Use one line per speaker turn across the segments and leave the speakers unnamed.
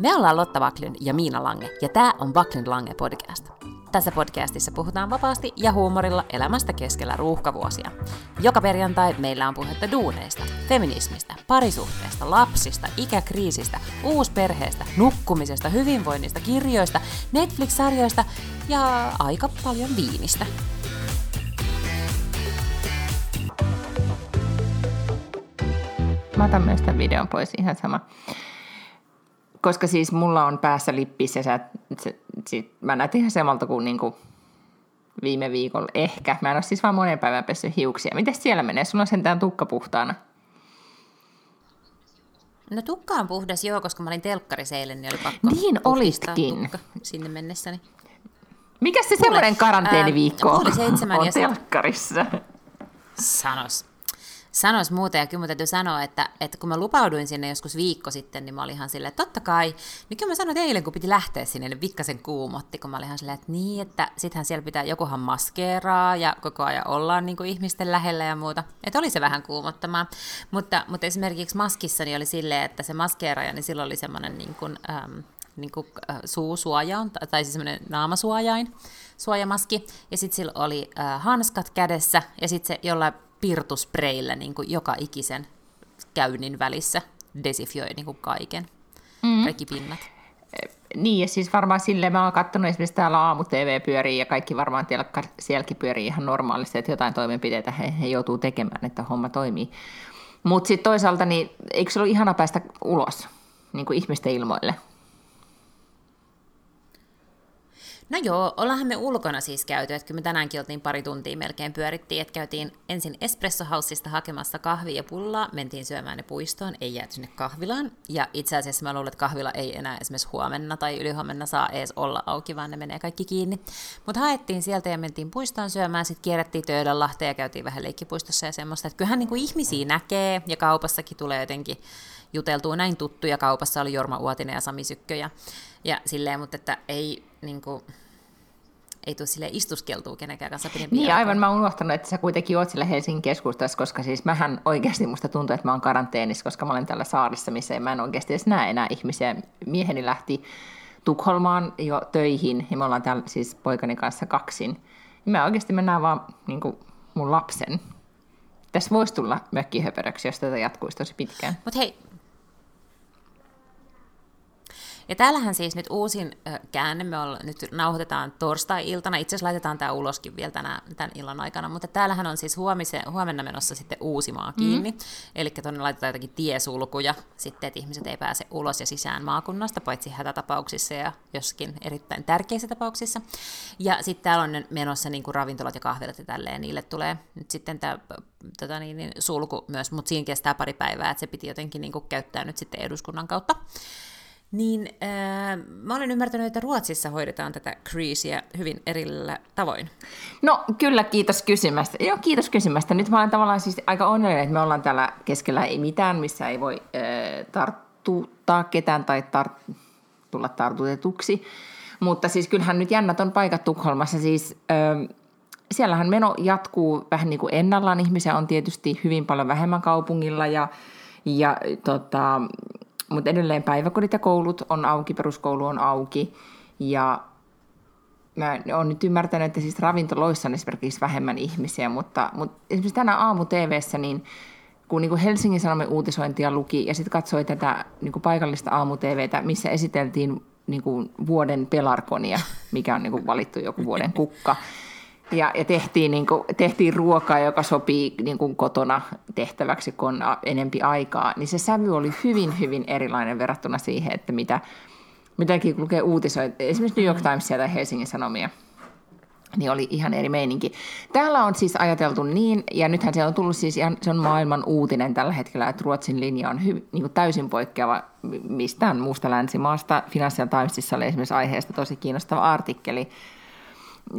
Me ollaan Lotta Vaklin ja Miina Lange, ja tämä on Vaklin Lange podcast. Tässä podcastissa puhutaan vapaasti ja huumorilla elämästä keskellä ruuhkavuosia. Joka perjantai meillä on puhetta duuneista, feminismistä, parisuhteesta, lapsista, ikäkriisistä, uusperheestä, nukkumisesta, hyvinvoinnista, kirjoista, Netflix-sarjoista ja aika paljon viinistä.
Mä otan myös tämän videon pois ihan sama. Koska siis mulla on päässä lippis ja sä, se, sit, mä näytin ihan samalta kuin niinku viime viikolla ehkä. Mä en ole siis vaan monen päivän pessy hiuksia. Miten siellä menee? Sulla on sentään tukka puhtaana.
No tukka on puhdas, joo, koska mä olin telkkarissa eilen, niin oli pakko
Niin olitkin.
tukka sinne mennessäni.
Mikä se semmoinen karanteeniviikko
ää,
on?
puoli seitsemän
on
ja
telkkarissa.
Sanos. Sanos muuta, ja kyllä täytyy sanoa, että, että kun mä lupauduin sinne joskus viikko sitten, niin mä olin ihan silleen, että totta kai, niin kyllä mä sanoin eilen, kun piti lähteä sinne, niin vikkasen kuumotti, kun mä olin ihan silleen, että niin, että sittenhän siellä pitää, jokuhan maskeeraa, ja koko ajan ollaan niin kuin ihmisten lähellä ja muuta, että oli se vähän kuumottamaa, mutta, mutta esimerkiksi maskissa niin oli silleen, että se maskeeraaja, niin silloin oli semmoinen niin kuin, äm, niin kuin äh, suusuojain, tai- tai siis semmoinen naamasuojain, suojamaski, ja sitten sillä oli äh, hanskat kädessä, ja sitten se jollain pirtuspreillä niin kuin joka ikisen käynnin välissä desifioi niin kuin kaiken, mm. kaikki pinnat.
Niin, ja siis varmaan silleen mä oon katsonut esimerkiksi täällä aamu TV pyörii ja kaikki varmaan sielläkin pyörii ihan normaalisti, että jotain toimenpiteitä he, he joutuu tekemään, että homma toimii. Mutta sitten toisaalta, niin eikö se ollut ihana päästä ulos niin kuin ihmisten ilmoille?
No joo, ollaanhan me ulkona siis käyty, että me tänäänkin oltiin pari tuntia melkein pyörittiin, että käytiin ensin Espresso Houseista hakemassa kahvia ja pullaa, mentiin syömään ne puistoon, ei jääty sinne kahvilaan, ja itse asiassa mä luulen, että kahvila ei enää esimerkiksi huomenna tai ylihuomenna saa edes olla auki, vaan ne menee kaikki kiinni. Mutta haettiin sieltä ja mentiin puistoon syömään, sitten kierrettiin Töölönlahteen ja käytiin vähän leikkipuistossa ja semmoista, että kyllähän niin kuin ihmisiä näkee, ja kaupassakin tulee jotenkin juteltua näin tuttuja. Kaupassa oli Jorma Uotinen ja Sami Sykkö ja, ja silleen, mutta että ei niin kuin, ei tule sille istuskeltua kenenkään kanssa pidempiä
Niin
aikaa.
aivan, mä oon unohtanut, että sä kuitenkin oot siellä Helsingin keskustassa, koska siis mähän oikeasti musta tuntuu, että mä oon karanteenissa, koska mä olen täällä saarissa, missä mä en oikeasti edes näe enää ihmisiä. Mieheni lähti Tukholmaan jo töihin ja me ollaan täällä siis poikani kanssa kaksin. Ja mä oikeasti mä näen vaan niin kuin mun lapsen. Tässä voisi tulla mökkihöperöksi, jos tätä jatkuisi tosi pitkään.
Mutta hei, ja täällähän siis nyt uusin ö, käänne, me olla, nyt nauhoitetaan torstai-iltana, itse asiassa laitetaan tämä uloskin vielä tänä, tämän illan aikana, mutta täällähän on siis huomise, huomenna menossa sitten Uusimaa kiinni, mm. eli tuonne laitetaan jotakin tiesulkuja sitten, että ihmiset ei pääse ulos ja sisään maakunnasta, paitsi hätätapauksissa ja joskin erittäin tärkeissä tapauksissa. Ja sitten täällä on menossa niin kuin ravintolat ja kahvilat ja tälleen, niille tulee nyt sitten tämä tota niin, niin, sulku myös, mutta siinä kestää pari päivää, että se piti jotenkin niin kuin käyttää nyt sitten eduskunnan kautta. Niin äh, mä olen ymmärtänyt, että Ruotsissa hoidetaan tätä kriisiä hyvin erillä tavoin.
No kyllä, kiitos kysymästä. Joo, kiitos kysymästä. Nyt mä olen tavallaan siis aika onnellinen, että me ollaan täällä keskellä ei mitään, missä ei voi äh, tartuttaa ketään tai tar- tulla tartutetuksi. Mutta siis kyllähän nyt jännät on paikat Tukholmassa. Siis äh, siellähän meno jatkuu vähän niin kuin ennallaan. Ihmisiä on tietysti hyvin paljon vähemmän kaupungilla ja, ja tota, mutta edelleen päiväkodit ja koulut on auki, peruskoulu on auki. Ja mä oon nyt ymmärtänyt, että siis ravintoloissa on esimerkiksi vähemmän ihmisiä, mutta, mutta esimerkiksi tänä aamu TVssä, niin kun niin Helsingin Sanomien uutisointia luki ja sitten katsoi tätä niin paikallista aamu TVtä, missä esiteltiin niin vuoden pelarkonia, mikä on niin valittu joku vuoden kukka, ja, ja tehtiin, niin kuin, tehtiin ruokaa, joka sopii niin kuin kotona tehtäväksi, kun on enempi aikaa, niin se sävy oli hyvin, hyvin erilainen verrattuna siihen, että mitä, mitäkin lukee uutisoita, esimerkiksi New York Timesia tai Helsingin Sanomia, niin oli ihan eri meininki. Täällä on siis ajateltu niin, ja nythän se on tullut siis ihan, se on maailman uutinen tällä hetkellä, että Ruotsin linja on hy, niin kuin täysin poikkeava mistään muusta länsimaasta. Financial Timesissa oli esimerkiksi aiheesta tosi kiinnostava artikkeli,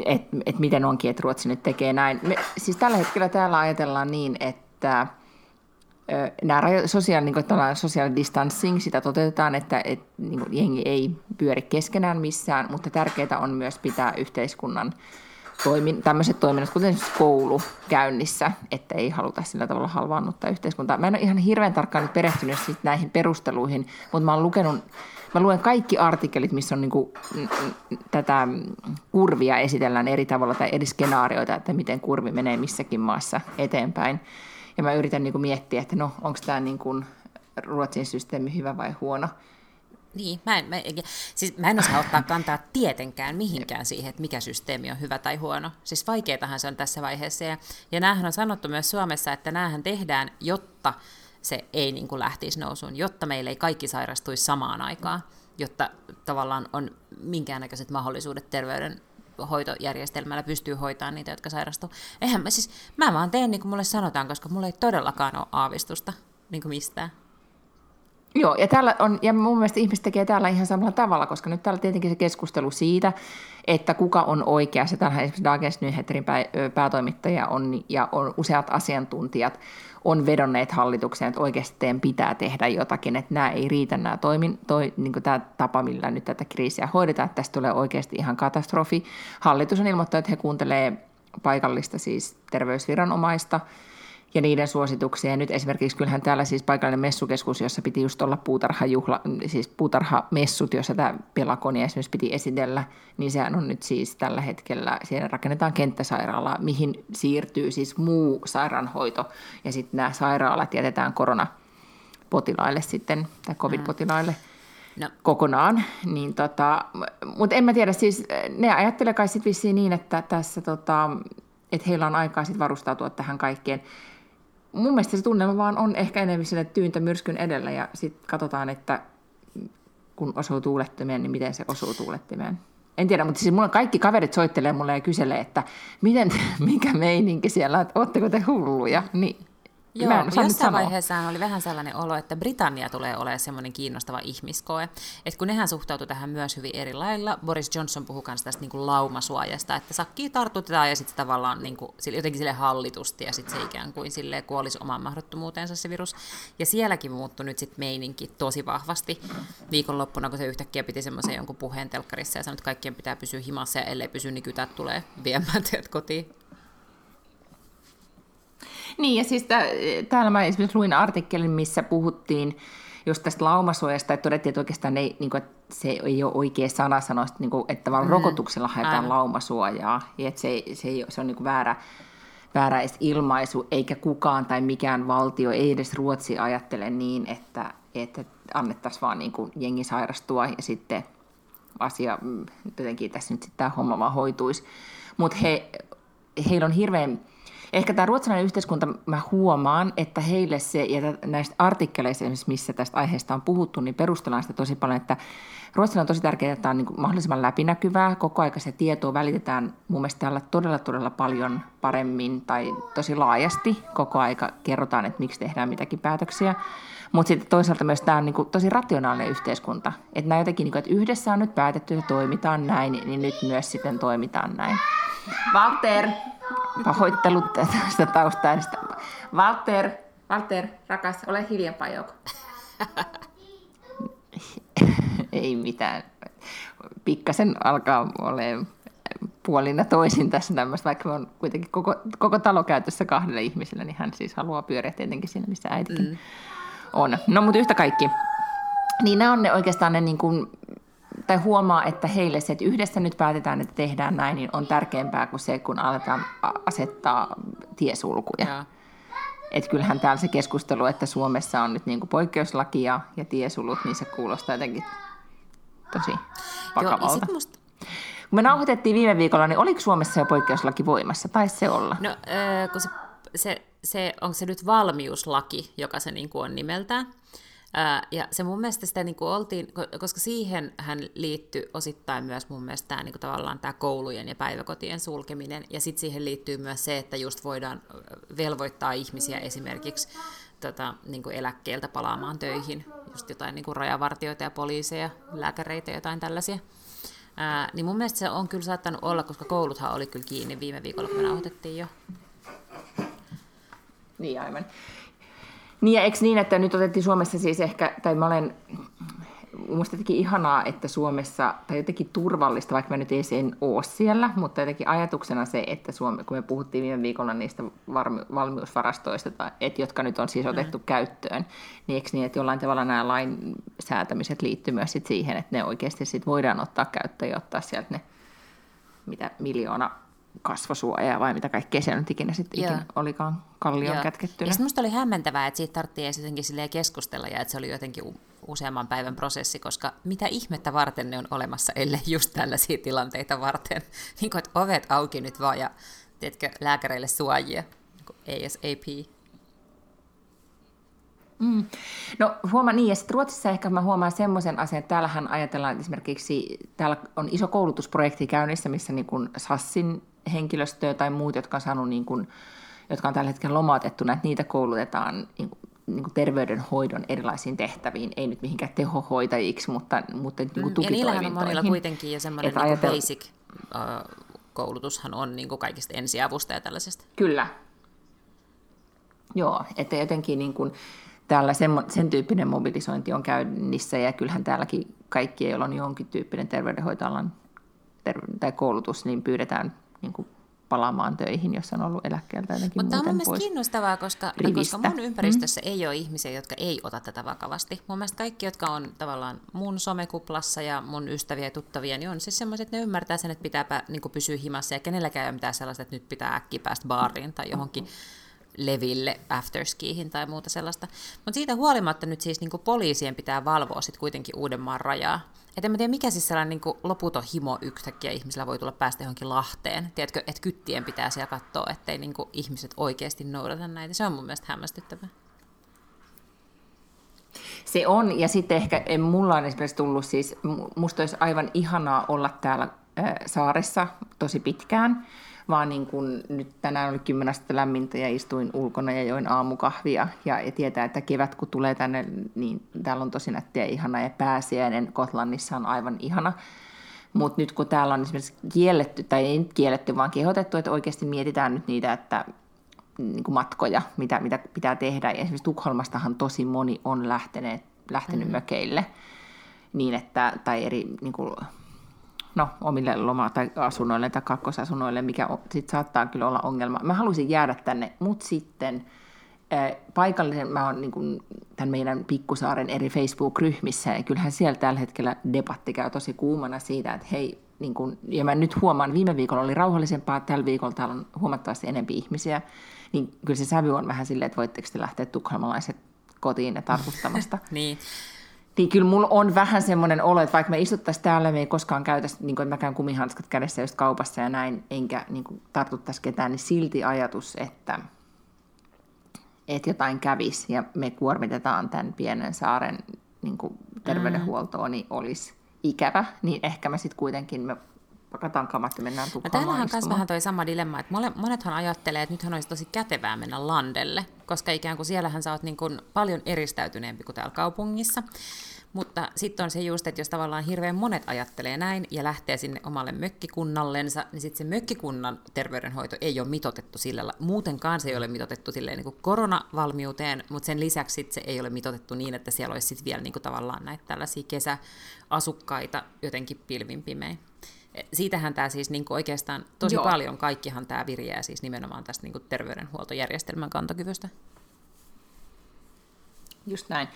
että et miten onkin, että Ruotsi nyt tekee näin. Me, siis tällä hetkellä täällä ajatellaan niin, että nämä sosiaali, niin kuin, social distancing, sitä toteutetaan, että et, niin kuin, jengi ei pyöri keskenään missään, mutta tärkeää on myös pitää yhteiskunnan toimin, tämmöiset toiminnot, kuten koulu käynnissä, että ei haluta sillä tavalla halvaannuttaa yhteiskuntaa. Mä en ole ihan hirveän tarkkaan nyt perehtynyt näihin perusteluihin, mutta mä oon lukenut mä luen kaikki artikkelit, missä on niin kuin, tätä kurvia esitellään eri tavalla tai eri skenaarioita, että miten kurvi menee missäkin maassa eteenpäin. Ja mä yritän niin kuin miettiä, että no, onko tämä niin kuin Ruotsin systeemi hyvä vai huono.
Niin, mä en, mä, siis mä en osaa ottaa kantaa tietenkään mihinkään siihen, että mikä systeemi on hyvä tai huono. Siis vaikeatahan se on tässä vaiheessa. Ja, ja näähän on sanottu myös Suomessa, että näähän tehdään, jotta se ei niin kuin lähtisi nousuun, jotta meillä ei kaikki sairastuisi samaan aikaan, jotta tavallaan on minkäännäköiset mahdollisuudet terveyden hoitojärjestelmällä pystyy hoitamaan niitä, jotka sairastuu. Eihän mä siis, mä vaan teen niin kuin mulle sanotaan, koska mulla ei todellakaan ole aavistusta niin kuin mistään.
Joo, ja, täällä on, ja mun mielestä ihmiset tekee täällä ihan samalla tavalla, koska nyt täällä tietenkin se keskustelu siitä, että kuka on oikeassa. Täällähän esimerkiksi Dagens Nyheterin päätoimittaja on, ja on useat asiantuntijat on vedonneet hallitukseen, että oikeasti teidän pitää tehdä jotakin, että nämä ei riitä nämä toimin, toi, niin tämä tapa, millä nyt tätä kriisiä hoidetaan, että tästä tulee oikeasti ihan katastrofi. Hallitus on ilmoittanut, että he kuuntelee paikallista siis terveysviranomaista, ja niiden suosituksia. Ja nyt esimerkiksi kyllähän täällä siis paikallinen messukeskus, jossa piti just olla puutarhajuhla, siis puutarhamessut, jossa tämä pelakonia esimerkiksi piti esitellä, niin sehän on nyt siis tällä hetkellä, siellä rakennetaan kenttäsairaalaa, mihin siirtyy siis muu sairaanhoito, ja sitten nämä sairaalat jätetään koronapotilaille sitten, tai covid-potilaille. No. kokonaan, niin tota, mutta en mä tiedä, siis ne ajattelee kai sitten vissiin niin, että tässä tota, että heillä on aikaa sitten varustautua tähän kaikkeen mun mielestä se tunnelma vaan on ehkä enemmän sinne tyyntä myrskyn edellä ja sitten katsotaan, että kun osuu tuulettimeen, niin miten se osuu tuulettimeen. En tiedä, mutta siis mulla kaikki kaverit soittelee mulle ja kyselee, että miten, mikä meininki siellä, että ootteko te hulluja? Niin
Joo, Mä en jossain vaiheessa oli vähän sellainen olo, että Britannia tulee olemaan semmoinen kiinnostava ihmiskoe. Että kun nehän suhtautuu tähän myös hyvin eri lailla. Boris Johnson puhuu myös tästä niin kuin laumasuojasta, että sakki tartutetaan ja sitten tavallaan niin kuin, jotenkin sille hallitusti ja sitten se ikään kuin sille kuolisi omaan mahdottomuuteensa se virus. Ja sielläkin muuttui nyt sitten meininki tosi vahvasti viikonloppuna, kun se yhtäkkiä piti semmoisen jonkun puheen telkkarissa ja sanoi, että kaikkien pitää pysyä himassa ja ellei pysy, niin kytät tulee viemään teidät kotiin.
Niin, ja siis täällä mä esimerkiksi luin artikkelin, missä puhuttiin just tästä laumasuojasta, että todettiin, että oikeastaan ei, niin kuin, että se ei ole oikea sana sanoa, niin kuin, että vaan mm. rokotuksella haetaan Aivan. laumasuojaa, ja että se, se, ei, se on niin kuin väärä, väärä ilmaisu, eikä kukaan tai mikään valtio, ei edes Ruotsi ajattele niin, että, että annettaisiin vaan niin kuin jengi sairastua ja sitten asia, mm, jotenkin tässä nyt sitten tämä homma vaan hoituisi. Mutta he, heillä on hirveän Ehkä tämä ruotsalainen yhteiskunta, mä huomaan, että heille se, ja näistä artikkeleista missä tästä aiheesta on puhuttu, niin perustellaan sitä tosi paljon, että Ruotsilla on tosi tärkeää, että tämä on niin mahdollisimman läpinäkyvää. Koko aika se tietoa välitetään mun mielestä täällä todella, todella paljon paremmin tai tosi laajasti. Koko aika kerrotaan, että miksi tehdään mitäkin päätöksiä. Mutta sitten toisaalta myös tämä on niin tosi rationaalinen yhteiskunta. Että nämä jotenkin, niin kuin, että yhdessä on nyt päätetty, että toimitaan näin, niin nyt myös sitten toimitaan näin. Walter, pahoittelut tästä taustaäänistä. Walter, Walter, rakas, ole hiljempaa joko. Ei mitään. Pikkasen alkaa olemaan puolina toisin tässä tämmöistä, vaikka on kuitenkin koko, koko talo käytössä kahdelle ihmiselle, niin hän siis haluaa pyöriä tietenkin siinä, missä äitikin mm. on. No, mutta yhtä kaikki. Niin nämä on ne oikeastaan ne niin kuin tai huomaa, että heille se, että yhdessä nyt päätetään, että tehdään näin, niin on tärkeämpää kuin se, kun aletaan asettaa tiesulkuja. Ja. Että kyllähän täällä se keskustelu, että Suomessa on nyt niin kuin poikkeuslaki ja, ja tiesulut, niin se kuulostaa jotenkin tosi vakavalta. Joo, musta... Kun me nauhoitettiin viime viikolla, niin oliko Suomessa jo poikkeuslaki voimassa? Taisi se olla?
No, äh, kun se, se, se, onko se nyt valmiuslaki, joka se niin kuin on nimeltään? Ja se mun mielestä sitä niin oltiin, koska siihen hän liittyy osittain myös mun mielestä tämä, niin kuin tavallaan tämä koulujen ja päiväkotien sulkeminen, ja sitten siihen liittyy myös se, että just voidaan velvoittaa ihmisiä esimerkiksi tota, niin kuin eläkkeeltä palaamaan töihin, just jotain niin kuin rajavartioita ja poliiseja, lääkäreitä ja jotain tällaisia. Ää, niin mun mielestä se on kyllä saattanut olla, koska kouluthan oli kyllä kiinni viime viikolla, kun me nauhoitettiin jo.
Niin aivan. Niin ja eikö niin, että nyt otettiin Suomessa siis ehkä, tai mä olen musta jotenkin ihanaa, että Suomessa, tai jotenkin turvallista, vaikka mä nyt ei sen ole siellä, mutta jotenkin ajatuksena se, että Suome, kun me puhuttiin viime viikolla niistä varmi, valmiusvarastoista, tai, että, jotka nyt on siis otettu mm. käyttöön, niin eikö niin, että jollain tavalla nämä lainsäätämiset liittyy myös sit siihen, että ne oikeasti sit voidaan ottaa käyttöön ja ottaa sieltä ne mitä miljoona kasvosuojaa vai mitä kaikkea siellä nyt ikinä sitten ikinä olikaan kallion Joo. kätkettynä.
Ja musta oli hämmentävää, että siitä tarvittiin edes jotenkin keskustella ja että se oli jotenkin useamman päivän prosessi, koska mitä ihmettä varten ne on olemassa, ellei just tällaisia tilanteita varten. Niin kuin, että ovet auki nyt vaan ja tiedätkö, lääkäreille suojia, niin ASAP.
Mm. No huomaa niin, ja sitten Ruotsissa ehkä mä huomaan semmoisen asian, että täällähän ajatellaan että esimerkiksi, täällä on iso koulutusprojekti käynnissä, missä niin kuin Sassin henkilöstöä tai muut, jotka on saanut niin kuin, jotka on tällä hetkellä lomautettuna, että niitä koulutetaan niin kuin, niin kuin terveydenhoidon erilaisiin tehtäviin, ei nyt mihinkään tehohoitajiksi, mutta, mutta niin kuin tukitoimintoihin. Ja niillähän
on monilla kuitenkin jo semmoinen niin ajatel... basic uh, koulutushan on niin kuin kaikista ensiavusta ja tällaisesta.
Kyllä. Joo, että jotenkin niin kuin, täällä sen, sen tyyppinen mobilisointi on käynnissä ja kyllähän täälläkin kaikki, joilla on jonkin tyyppinen terveydenhoitoalan ter- tai koulutus, niin pyydetään niin kuin palaamaan töihin, jos on ollut eläkkeeltä jotenkin
Mutta
on
mun kiinnostavaa, koska, no, koska mun ympäristössä mm. ei ole ihmisiä, jotka ei ota tätä vakavasti. Mun mielestä kaikki, jotka on tavallaan mun somekuplassa ja mun ystäviä ja tuttavia, niin on siis semmoiset, että ne ymmärtää sen, että pitää niin pysyä himassa ja kenelläkään ei ole mitään sellaista, että nyt pitää äkkiä päästä baariin tai johonkin leville, afterskiihin tai muuta sellaista. Mutta siitä huolimatta nyt siis niin poliisien pitää valvoa sitten kuitenkin Uudenmaan rajaa. Et en mä tiedä, mikä siis sellainen niin loputon himo yhtäkkiä ihmisillä voi tulla päästä johonkin Lahteen. Tiedätkö, että kyttien pitää siellä katsoa, ettei niin ihmiset oikeasti noudata näitä. Se on mun mielestä hämmästyttävää.
Se on, ja sitten ehkä en, mulla on esimerkiksi tullut siis, musta olisi aivan ihanaa olla täällä äh, saaressa tosi pitkään, vaan niin kun nyt tänään oli kymmenestä lämmintä ja istuin ulkona ja join aamukahvia ja, tietää, että kevät kun tulee tänne, niin täällä on tosi nättiä ihana ja pääsiäinen Kotlannissa on aivan ihana. Mutta nyt kun täällä on esimerkiksi kielletty, tai ei nyt kielletty, vaan kehotettu, että oikeasti mietitään nyt niitä, että niin kuin matkoja, mitä, mitä pitää tehdä. Ja esimerkiksi Tukholmastahan tosi moni on lähteneet, lähtenyt mm-hmm. mökeille, niin että, tai eri niin kuin, no, omille loma- tai asunnoille tai kakkosasunnoille, mikä sit saattaa kyllä olla ongelma. Mä haluaisin jäädä tänne, mutta sitten paikallisen, mä oon niin tämän meidän pikkusaaren eri Facebook-ryhmissä, ja kyllähän siellä tällä hetkellä debatti käy tosi kuumana siitä, että hei, niin kuin, ja mä nyt huomaan, viime viikolla oli rauhallisempaa, tällä viikolla täällä on huomattavasti enempi ihmisiä, niin kyllä se sävy on vähän silleen, että voitteko te lähteä tukholmalaiset kotiin ja tartuttamasta.
niin
niin kyllä mulla on vähän semmoinen olo, että vaikka me istuttaisiin täällä, me ei koskaan käytä, niin kuin, että mä käyn kumihanskat kädessä just kaupassa ja näin, enkä niin kuin, tartuttaisi ketään, niin silti ajatus, että, että jotain kävisi ja me kuormitetaan tämän pienen saaren niin kuin, terveydenhuoltoon, niin olisi ikävä, niin ehkä me sitten kuitenkin me pakataan kamat ja mennään Tukholmaan no
Täällähän on myös vähän toi sama dilemma, että monethan ajattelee, että nythän olisi tosi kätevää mennä landelle, koska ikään kuin siellähän sä oot niin kuin paljon eristäytyneempi kuin täällä kaupungissa. Mutta sitten on se just, että jos tavallaan hirveän monet ajattelee näin ja lähtee sinne omalle mökkikunnallensa, niin sitten se mökkikunnan terveydenhoito ei ole mitotettu sillä Muutenkaan se ei ole mitotettu silleen niin kuin koronavalmiuteen, mutta sen lisäksi sit se ei ole mitotettu niin, että siellä olisi sitten vielä niin kuin tavallaan näitä tällaisia kesäasukkaita jotenkin pilvin pimein siitähän tämä siis niin kuin oikeastaan tosi Joo. paljon, kaikkihan tämä virjää siis nimenomaan tästä niin kuin terveydenhuoltojärjestelmän kantokyvystä.
Just näin.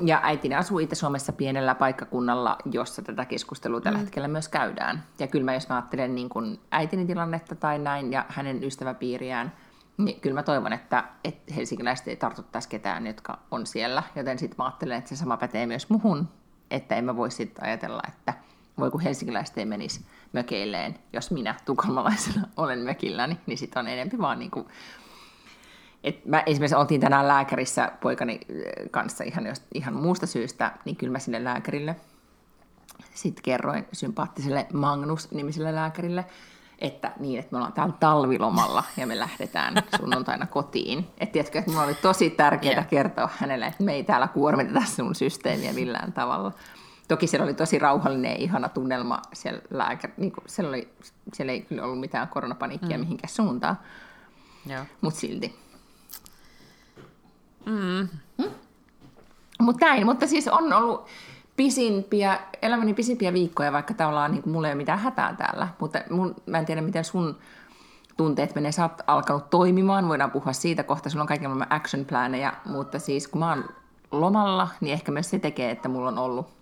Ja äitini asuu Itä-Suomessa pienellä paikkakunnalla, jossa tätä keskustelua tällä mm. hetkellä myös käydään. Ja kyllä mä, jos mä ajattelen niin kuin äitini tilannetta tai näin ja hänen ystäväpiiriään, niin kyllä mä toivon, että, että helsinkiläiset ei tartuttaisi ketään, jotka on siellä. Joten sitten mä ajattelen, että se sama pätee myös muhun, että en mä voi sitten ajatella, että – voi kun helsinkiläiset ei menisi mökeilleen, jos minä tukholmalaisena olen mökilläni, niin sitten on enempi vaan niin kuin, et mä esimerkiksi oltiin tänään lääkärissä poikani äh, kanssa ihan, ihan muusta syystä, niin kyllä mä sinne lääkärille sitten kerroin sympaattiselle Magnus-nimiselle lääkärille, että niin, että me ollaan täällä talvilomalla ja me lähdetään sunnuntaina kotiin. Että tiedätkö, että mulla oli tosi tärkeää yeah. kertoa hänelle, että me ei täällä kuormiteta sun systeemiä millään tavalla. Toki siellä oli tosi rauhallinen ja ihana tunnelma siellä lääkä, niin kuin, siellä, oli, siellä ei kyllä ollut mitään koronapaniikkia mm. mihinkään suuntaan, mutta silti.
Mm.
Mm? Mutta näin, mutta siis on ollut pisimpiä, elämäni pisimpiä viikkoja, vaikka tavallaan niin kuin mulla ei ole mitään hätää täällä. Mutta mun, mä en tiedä, miten sun tunteet menee. Sä oot alkanut toimimaan, voidaan puhua siitä kohta. Sulla on kaiken maailman action planeja, mutta siis kun mä oon lomalla, niin ehkä myös se tekee, että mulla on ollut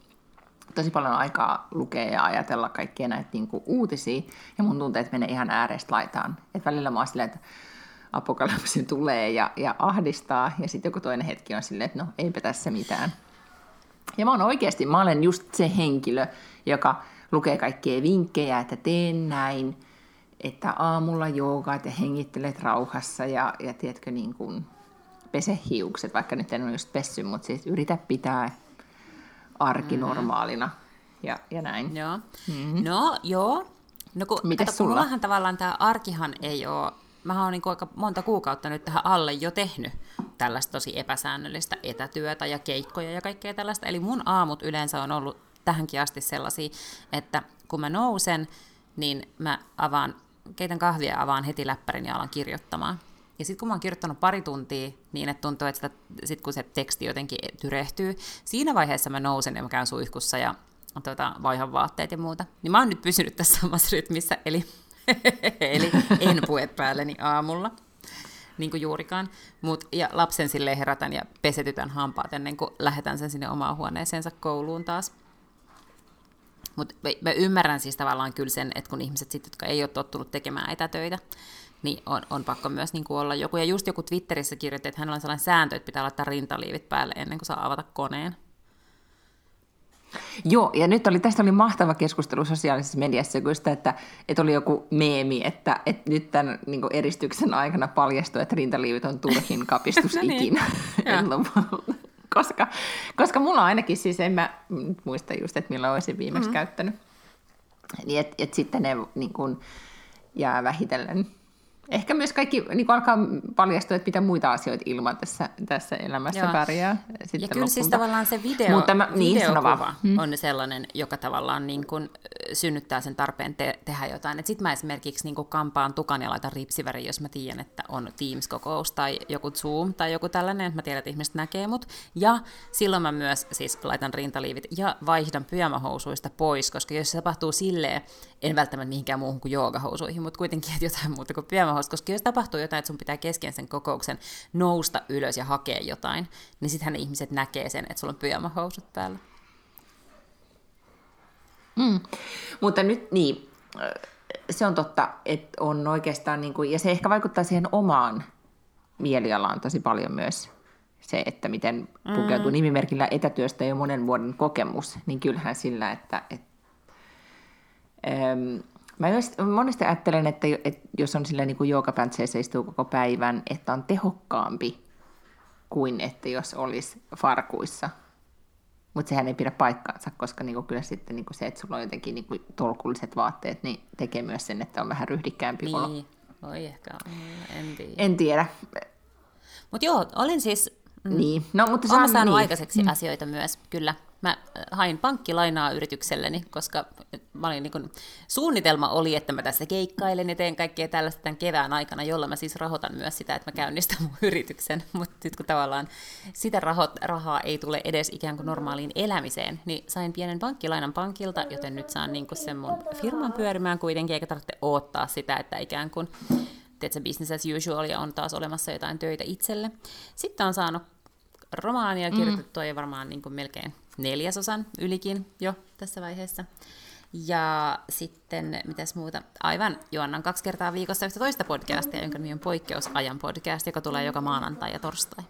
tosi paljon aikaa lukea ja ajatella kaikkia näitä niin kuin, uutisia, ja mun tunteet menee ihan äärestä laitaan. Et välillä mä oon silleen, että apokalypsi tulee ja, ja ahdistaa, ja sitten joku toinen hetki on silleen, että no eipä tässä mitään. Ja mä oon oikeasti, mä olen just se henkilö, joka lukee kaikkia vinkkejä, että teen näin, että aamulla joogaat ja hengittelet rauhassa ja, ja tiedätkö, niin kuin pese hiukset, vaikka nyt en ole just pessy, mutta siis yritä pitää arki normaalina ja, ja näin.
Joo. Mm-hmm. No, joo. No kun,
Mites
kato, kun
sulla?
mullahan tavallaan tämä arkihan ei ole, mä oon niin aika monta kuukautta nyt tähän alle jo tehnyt tällaista tosi epäsäännöllistä etätyötä ja keikkoja ja kaikkea tällaista. Eli mun aamut yleensä on ollut tähänkin asti sellaisia, että kun mä nousen, niin mä avaan, keitän kahvia ja avaan heti läppärin ja alan kirjoittamaan. Ja sitten kun mä oon kirjoittanut pari tuntia niin, että tuntuu, että sitä, sit kun se teksti jotenkin tyrehtyy, siinä vaiheessa mä nousen ja mä käyn suihkussa ja tuota, vaihan vaatteet ja muuta. Niin mä oon nyt pysynyt tässä samassa rytmissä, eli, eli en pue päälleni aamulla, niin kuin juurikaan. Mut, ja lapsen sille herätän ja pesetytän hampaat ennen kuin lähetän sen sinne omaan huoneeseensa kouluun taas. Mutta mä, mä ymmärrän siis tavallaan kyllä sen, että kun ihmiset sitten, jotka ei ole tottunut tekemään etätöitä, niin on, on pakko myös niin kuin olla joku. Ja just joku Twitterissä kirjoitti, että hänellä on sellainen sääntö, että pitää laittaa rintaliivit päälle ennen kuin saa avata koneen.
Joo, ja nyt oli, tästä oli mahtava keskustelu sosiaalisessa mediassa, kun sitä, että, että oli joku meemi, että, että nyt tämän niin eristyksen aikana paljastui, että rintaliivit on turhin kapistus
No niin.
ikinä. Koska, koska mulla ainakin, siis en mä muista just, että milloin olisin viimeksi mm-hmm. käyttänyt. Niin, että et sitten ne niin kuin, jää vähitellen. Ehkä myös kaikki niin alkaa paljastua, että mitä muita asioita ilman tässä, tässä elämässä
Joo.
pärjää. Sitten
ja kyllä siis
lopulta.
tavallaan se video,
Mutta mä- niin,
videokuva
Mm.
on sellainen, joka tavallaan niin kuin synnyttää sen tarpeen te- tehdä jotain. Sitten mä esimerkiksi niin kuin kampaan tukan ja laitan ripsivärin, jos mä tiedän, että on Teams-kokous tai joku Zoom tai joku tällainen, että mä tiedän, että ihmiset näkee mut. Ja silloin mä myös siis laitan rintaliivit ja vaihdan pyjamahousuista pois, koska jos se tapahtuu silleen, en välttämättä mihinkään muuhun kuin joogahousuihin, mutta kuitenkin että jotain muuta kuin pyjamahousut, koska jos tapahtuu jotain, että sun pitää kesken sen kokouksen nousta ylös ja hakea jotain, niin sittenhän ne ihmiset näkee sen, että sulla on pyjamahousut päällä.
Mm. Mutta nyt niin, äh, se on totta, että on oikeastaan, niin kuin, ja se ehkä vaikuttaa siihen omaan mielialaan tosi paljon myös se, että miten pukeutuu nimimerkillä etätyöstä jo monen vuoden kokemus, niin kyllähän sillä, että, että Öm, Mä myös monesti ajattelen, että, että jos on sillä niin kuin joogapäntseessä istuu koko päivän, että on tehokkaampi kuin että jos olisi farkuissa. Mutta sehän ei pidä paikkaansa, koska niinku kyllä sitten niinku se, että sulla on jotenkin niinku tolkulliset vaatteet, niin tekee myös sen, että on vähän ryhdikkäämpi olo.
Niin, voi ehkä en tiedä.
En tiedä.
Mutta joo, olin siis... Mm,
Niin. No, mutta
Olen
saan-
saanut
niin.
aikaiseksi mm. asioita myös, kyllä. Mä äh, hain pankkilainaa yritykselleni, koska mä olin niin kun, suunnitelma oli, että mä tässä keikkailen ja teen kaikkea tällaista tämän kevään aikana, jolla mä siis rahoitan myös sitä, että mä käynnistän mun yrityksen. Mutta nyt kun tavallaan sitä rahot, rahaa ei tule edes ikään kuin normaaliin elämiseen, niin sain pienen pankkilainan pankilta, joten nyt saan niin sen mun firman pyörimään kuitenkin, eikä tarvitse odottaa sitä, että ikään kuin teetkö, business as usual ja on taas olemassa jotain töitä itselle. Sitten on saanut romaania kirjoitettua mm. jo varmaan niin kuin melkein neljäsosan ylikin jo tässä vaiheessa. Ja sitten, mitäs muuta, aivan juonnan kaksi kertaa viikossa yhtä toista podcastia, jonka nimi on Poikkeusajan podcast, joka tulee joka maanantai ja torstai.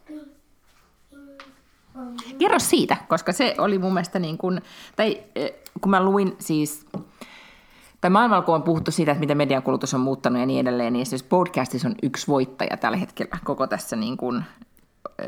Kerro siitä, koska se oli mun mielestä niin kuin, tai eh, kun mä luin siis, tai maailmalla kun on puhuttu siitä, että miten median kulutus on muuttanut ja niin edelleen, niin siis podcastissa on yksi voittaja tällä hetkellä koko tässä niin kuin, ö,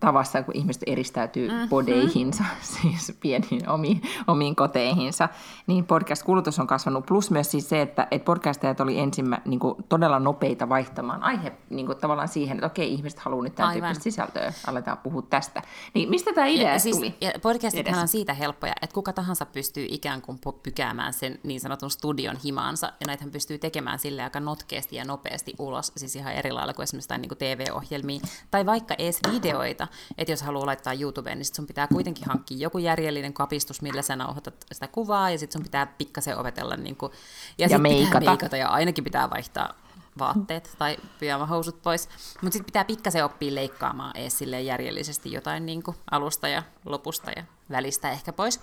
tavassa, kun ihmiset eristäytyy mm-hmm. podeihinsa, siis pieniin omiin, omiin koteihinsa, niin podcast-kulutus on kasvanut. Plus myös siis se, että, että podcastajat oli ensimmä, niin kuin, todella nopeita vaihtamaan aihe niin kuin, tavallaan siihen, että okei, ihmiset haluaa nyt tämän
Aivan.
tyyppistä sisältöä, aletaan puhua tästä. Niin mistä tämä idea
ja,
siis, tuli?
ja podcastithan
edes?
on siitä helppoja, että kuka tahansa pystyy ikään kuin pykäämään sen niin sanotun studion himaansa, ja näitähän pystyy tekemään sille aika notkeasti ja nopeasti ulos, siis ihan eri lailla kuin esimerkiksi niin kuin TV-ohjelmia, tai vaikka edes videoita. Että jos haluaa laittaa YouTubeen, niin sit sun pitää kuitenkin hankkia joku järjellinen kapistus, millä sä nauhoitat sitä kuvaa, ja sitten sun pitää pikkasen opetella. Niin kuin, ja, ja meikata. Pitää meikata. Ja ainakin pitää vaihtaa vaatteet tai pyjamahousut pois. Mutta sitten pitää pikkasen oppia leikkaamaan ees järjellisesti jotain niin kuin alusta ja lopusta ja välistä ehkä pois.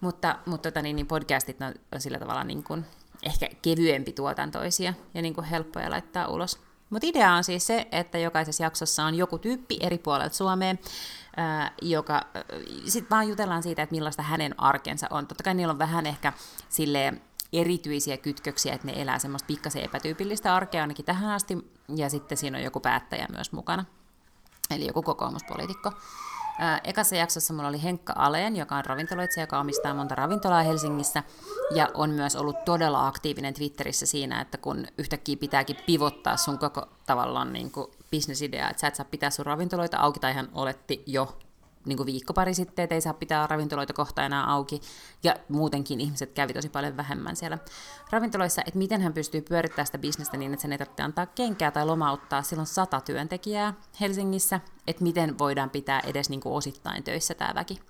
Mutta, mutta tota, niin, niin podcastit on sillä tavalla niin kuin, ehkä kevyempi tuotantoisia ja niin kuin helppoja laittaa ulos. Mutta idea on siis se, että jokaisessa jaksossa on joku tyyppi eri puolelta Suomeen, joka sitten vaan jutellaan siitä, että millaista hänen arkensa on. Totta kai niillä on vähän ehkä silleen erityisiä kytköksiä, että ne elää semmoista pikkasen epätyypillistä arkea ainakin tähän asti, ja sitten siinä on joku päättäjä myös mukana, eli joku kokoomuspoliitikko. Ekassa jaksossa mulla oli Henkka Aleen, joka on ravintoloitsija, joka omistaa monta ravintolaa Helsingissä, ja on myös ollut todella aktiivinen Twitterissä siinä, että kun yhtäkkiä pitääkin pivottaa sun koko tavallaan niin kuin bisnesidea, että sä et saa pitää sun ravintoloita auki, tai hän oletti jo niin kuin viikko pari sitten, että ei saa pitää ravintoloita kohta enää auki, ja muutenkin ihmiset kävi tosi paljon vähemmän siellä ravintoloissa, että miten hän pystyy pyörittämään sitä bisnestä niin, että sen ei tarvitse antaa kenkää tai lomauttaa, silloin sata työntekijää Helsingissä, että miten voidaan pitää edes niin kuin osittain töissä tämä väki.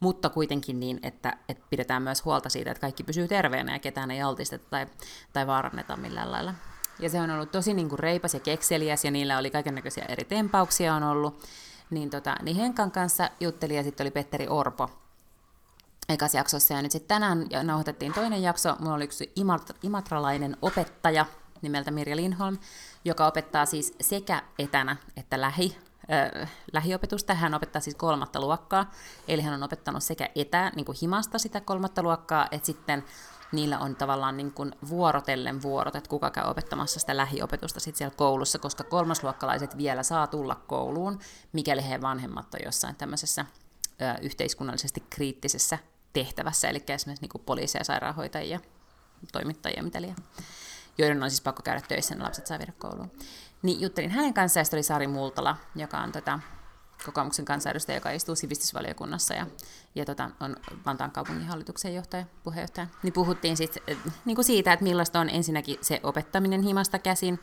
Mutta kuitenkin niin, että, että pidetään myös huolta siitä, että kaikki pysyy terveenä ja ketään ei altisteta tai, tai vaaranneta millään lailla. Ja se on ollut tosi niin kuin reipas ja kekseliäs, ja niillä oli kaikenlaisia eri tempauksia on ollut niin, tota, niin Henkan kanssa jutteli ja sitten oli Petteri Orpo ekas jaksossa. Ja nyt sitten tänään nauhoitettiin toinen jakso. Mulla oli yksi imatralainen opettaja nimeltä Mirja Lindholm, joka opettaa siis sekä etänä että lähi, äh, lähiopetusta. Hän opettaa siis kolmatta luokkaa, eli hän on opettanut sekä etä, niin kuin himasta sitä kolmatta luokkaa, että sitten niillä on tavallaan niin kuin vuorotellen vuorot, että kuka käy opettamassa sitä lähiopetusta sit siellä koulussa, koska kolmasluokkalaiset vielä saa tulla kouluun, mikäli he vanhemmat on jossain tämmöisessä ö, yhteiskunnallisesti kriittisessä tehtävässä, eli esimerkiksi niin kuin poliiseja, sairaanhoitajia, toimittajia, mitä liian, joiden on siis pakko käydä töissä, ne lapset saa viedä kouluun. Niin juttelin hänen kanssaan, ja oli Sari Multala, joka on tota, kokoomuksen kansanedustaja, joka istuu sivistysvaliokunnassa ja, ja tota, on Vantaan kaupunginhallituksen johtaja, puheenjohtaja, niin puhuttiin sit, niin kuin siitä, että millaista on ensinnäkin se opettaminen himasta käsin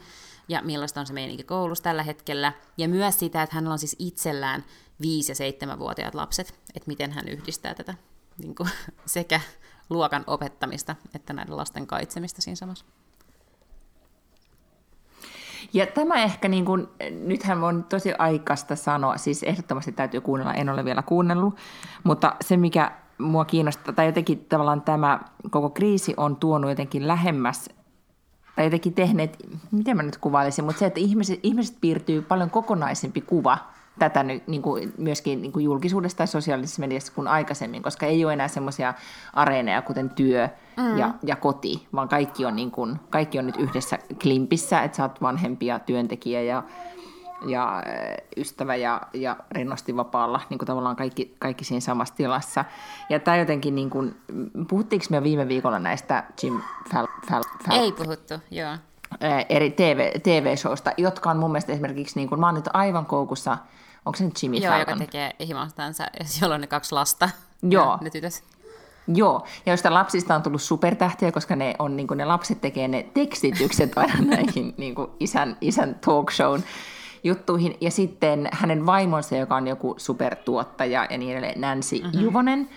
ja millaista on se meininki koulussa tällä hetkellä, ja myös sitä, että hänellä on siis itsellään 5- ja 7-vuotiaat lapset, että miten hän yhdistää tätä niin kuin, sekä luokan opettamista että näiden lasten kaitsemista siinä samassa.
Ja tämä ehkä, niin kuin, nythän on tosi aikaista sanoa, siis ehdottomasti täytyy kuunnella, en ole vielä kuunnellut, mutta se mikä mua kiinnostaa, tai jotenkin tavallaan tämä koko kriisi on tuonut jotenkin lähemmäs, tai jotenkin tehneet, miten mä nyt kuvailisin, mutta se, että ihmiset, ihmiset piirtyy paljon kokonaisempi kuva tätä nyt niin kuin myöskin niin kuin julkisuudesta tai sosiaalisessa mediassa kuin aikaisemmin, koska ei ole enää semmoisia areeneja kuten työ mm. ja, ja koti, vaan kaikki on, niin kuin, kaikki on nyt yhdessä klimpissä, että sä oot vanhempia työntekijä ja, ja ystävä ja, ja rennosti vapaalla, niin kuin tavallaan kaikki, kaikki siinä samassa tilassa. Ja tämä jotenkin, niin kuin, puhuttiinko me viime viikolla näistä Jim Fal, Fal,
Fal, Ei puhuttu, joo.
Eri TV, TV-showsta, jotka on mun mielestä esimerkiksi, niin kuin, mä oon nyt aivan koukussa – Onko se nyt Jimmy
Joo,
Fallon?
joka tekee himastansa, jolla on ne kaksi lasta.
Joo.
Ne tytös.
Joo, ja joista lapsista on tullut supertähtiä, koska ne, on, niin ne lapset tekee ne tekstitykset aina näihin niin isän, isän talk shown juttuihin. Ja sitten hänen vaimonsa, joka on joku supertuottaja ja niin edelleen, Nancy mm-hmm. Juvonen,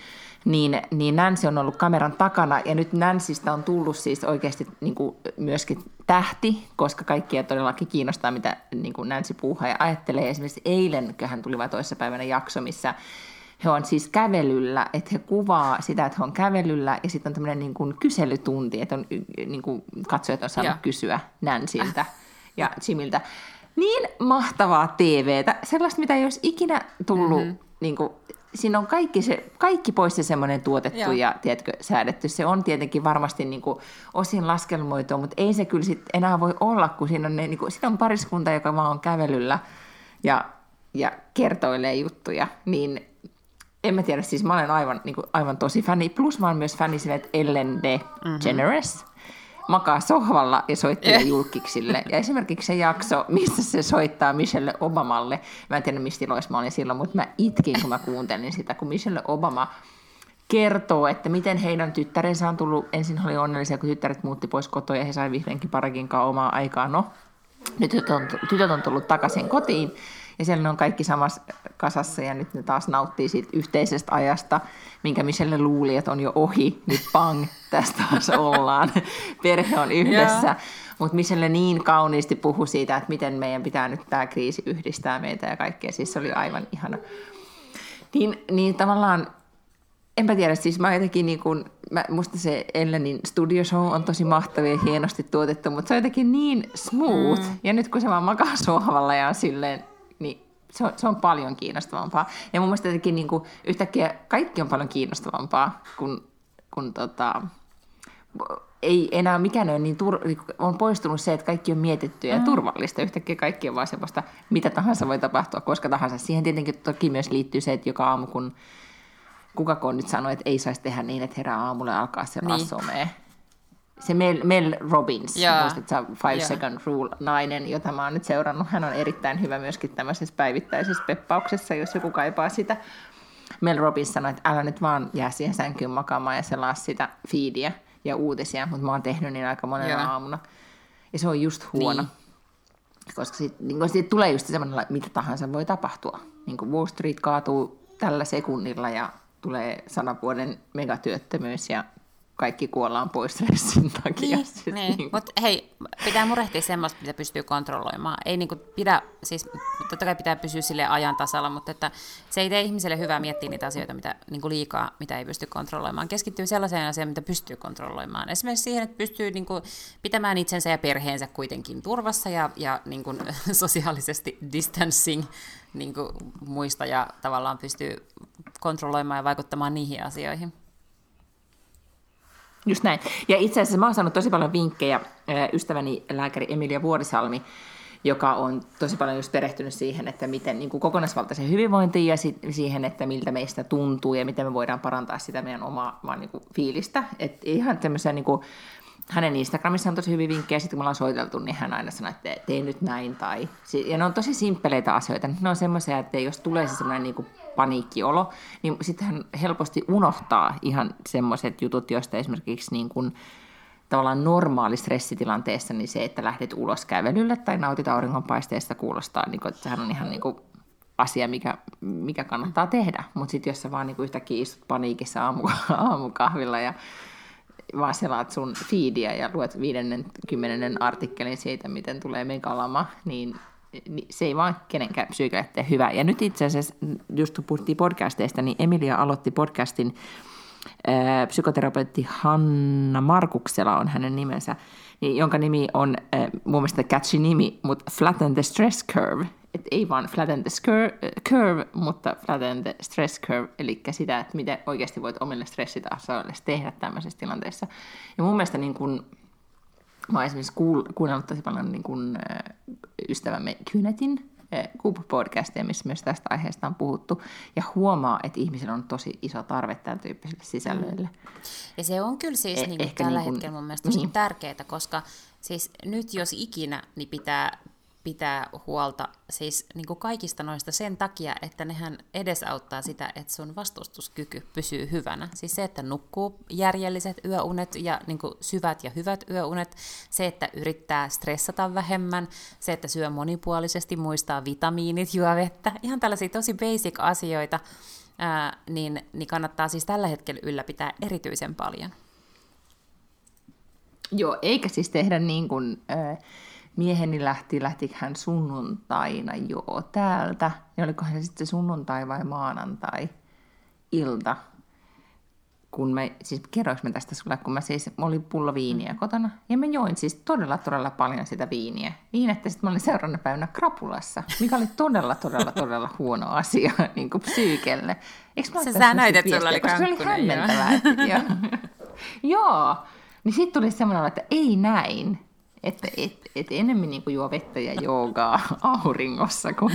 niin, niin Nancy on ollut kameran takana ja nyt Nancystä on tullut siis oikeasti niin kuin myöskin tähti, koska kaikkia todellakin kiinnostaa, mitä niin kuin Nancy puuhaa ja ajattelee. Esimerkiksi eilen, hän tuli vain päivänä jakso, missä he on siis kävelyllä, että he kuvaa sitä, että he on kävelyllä ja sitten on tämmöinen niin kuin kyselytunti, että on, niin kuin katsojat on saanut ja. kysyä Nancyltä ja Jimiltä. Niin mahtavaa TVtä, sellaista, mitä ei olisi ikinä tullut mm-hmm. niin kuin, siinä on kaikki, se, kaikki pois se semmoinen tuotettu Joo. ja tiedätkö, säädetty. Se on tietenkin varmasti niin kuin osin laskelmoitua, mutta ei se kyllä sit enää voi olla, kun siinä on, ne, niin kuin, siinä on pariskunta, joka vaan on kävelyllä ja, ja kertoilee juttuja. Niin en mä tiedä, siis mä olen aivan, niin kuin, aivan tosi fani. Plus mä olen myös fani sille, että Ellen DeGeneres, mm-hmm makaa sohvalla ja soittelee yeah. julkiksille. Ja esimerkiksi se jakso, missä se soittaa Michelle Obamalle, mä en tiedä mistä mä olin silloin, mutta mä itkin, kun mä kuuntelin sitä, kun Michelle Obama kertoo, että miten heidän tyttärensä on tullut, ensin oli onnellisia, kun tyttäret muutti pois kotoa ja he sai vihdoinkin parakin omaa aikaa. No, nyt tytöt on, tytöt on tullut takaisin kotiin Ja siellä ne on kaikki samassa kasassa ja nyt ne taas nauttii siitä yhteisestä ajasta, minkä Michelle luuli, että on jo ohi. Nyt pang, tästä taas ollaan. Perhe on yhdessä. Mutta Michelle niin kauniisti puhui siitä, että miten meidän pitää nyt tämä kriisi yhdistää meitä ja kaikkea. Siis se oli aivan ihana. Niin, niin tavallaan enpä tiedä, siis mä jotenkin niin kuin, mä, musta se Ellenin studio show on tosi mahtava ja hienosti tuotettu, mutta se on jotenkin niin smooth. Mm. Ja nyt kun se vaan makaa sohvalla ja on silleen, se on, se on paljon kiinnostavampaa. Ja mun mielestä jotenkin niin kuin, yhtäkkiä kaikki on paljon kiinnostavampaa, kun, kun tota, ei enää mikään ole niin, tur- niin on poistunut se, että kaikki on mietitty ja mm. turvallista. Yhtäkkiä kaikki on vaan semmoista, mitä tahansa voi tapahtua, koska tahansa. Siihen tietenkin toki myös liittyy se, että joka aamu kun kuka nyt sanoi, että ei saisi tehdä niin, että herää aamulla ja alkaa se niin. somea. Se Mel, Mel Robbins, muistatko Five yeah. Second Rule nainen, jota mä oon nyt seurannut. Hän on erittäin hyvä myöskin tämmöisessä päivittäisessä peppauksessa, jos joku kaipaa sitä. Mel Robbins sanoi, että älä nyt vaan jää siihen sänkyyn makaamaan ja selaa sitä feedia ja uutisia, mutta mä oon tehnyt niin aika monena yeah. aamuna. Ja se on just huono. Niin. Koska siitä, niin siitä tulee just semmoinen, mitä tahansa voi tapahtua. Niin kuin Wall Street kaatuu tällä sekunnilla ja tulee sadan vuoden megatyöttömyys ja kaikki kuollaan pois stressin takia.
Niin, niin. niin. mutta hei, pitää murehtia semmoista, mitä pystyy kontrolloimaan. Ei niinku pidä, siis totta kai pitää pysyä sille ajan tasalla, mutta että se ei tee ihmiselle hyvää miettiä niitä asioita, mitä niinku liikaa, mitä ei pysty kontrolloimaan. Keskittyy sellaiseen asiaan, mitä pystyy kontrolloimaan. Esimerkiksi siihen, että pystyy niinku pitämään itsensä ja perheensä kuitenkin turvassa ja, ja niinku sosiaalisesti distancing niinku muista ja tavallaan pystyy kontrolloimaan ja vaikuttamaan niihin asioihin.
Just näin. Ja itse asiassa mä oon saanut tosi paljon vinkkejä ystäväni lääkäri Emilia Vuorisalmi, joka on tosi paljon just perehtynyt siihen, että miten niin kuin kokonaisvaltaisen hyvinvointiin ja siihen, että miltä meistä tuntuu ja miten me voidaan parantaa sitä meidän omaa vaan niin kuin fiilistä. Et ihan tämmöisiä niin kuin hänen Instagramissa on tosi hyvin vinkkejä, sitten kun me ollaan soiteltu, niin hän aina sanoo, että tee nyt näin. Tai, ja ne on tosi simppeleitä asioita. Ne on semmoisia, että jos tulee se semmoinen niin paniikkiolo, niin sitten helposti unohtaa ihan semmoiset jutut, joista esimerkiksi niin kuin, tavallaan normaali stressitilanteessa, niin se, että lähdet ulos kävelylle tai nautit auringonpaisteesta, kuulostaa, niin kuin, että sehän on ihan niin kuin, asia, mikä, mikä kannattaa tehdä. Mutta sitten jos sä vaan niin kuin yhtäkkiä istut paniikissa aamu, aamukahvilla ja vaan selaat sun feedia ja luet 50 artikkelin siitä, miten tulee megalama, niin, niin se ei vaan kenenkään psyykelle tee hyvää. Ja nyt itse asiassa, just kun puhuttiin podcasteista, niin Emilia aloitti podcastin, psykoterapeutti Hanna Markuksela on hänen nimensä, niin, jonka nimi on ää, mun mielestä catchy nimi, mutta Flatten the Stress Curve – et ei vaan flatten the curve, mutta flatten the stress curve, eli sitä, että miten oikeasti voit omille stressitasoille tehdä tämmöisessä tilanteessa. Ja mun mielestä niin kun, mä oon esimerkiksi kuul- kuunnellut tosi paljon niin kun, ystävämme Kynetin Coop-podcastia, missä myös tästä aiheesta on puhuttu, ja huomaa, että ihmisillä on tosi iso tarve tämän tyyppisille sisällöille.
Ja se on kyllä siis eh, niin tällä niin kun, hetkellä mun mielestä tosi niin. tärkeää, koska siis nyt jos ikinä, niin pitää pitää huolta siis niin kuin kaikista noista sen takia, että nehän edesauttaa sitä, että sun vastustuskyky pysyy hyvänä. Siis se, että nukkuu järjelliset yöunet ja niin kuin syvät ja hyvät yöunet, se, että yrittää stressata vähemmän, se, että syö monipuolisesti, muistaa vitamiinit, juo vettä, ihan tällaisia tosi basic asioita, ää, niin, niin kannattaa siis tällä hetkellä ylläpitää erityisen paljon.
Joo, eikä siis tehdä niin kuin... Äh mieheni lähti, lähti hän sunnuntaina joo täältä. Ja olikohan se sitten sunnuntai vai maanantai ilta, kun me, siis kerroinko mä tästä sulle, kun mä siis, mä oli pullo viiniä kotona, ja mä join siis todella, todella paljon sitä viiniä. Niin, että sitten mä olin seuraavana päivänä krapulassa, mikä oli todella, todella, todella huono asia niin kuin psyykelle.
Eikö mä sä näit, että sulla oli
Se oli hämmentävää. joo. joo. Niin sitten tuli semmoinen, että ei näin. Että et, et enemmän niin kuin juo vettä ja joogaa auringossa kuin,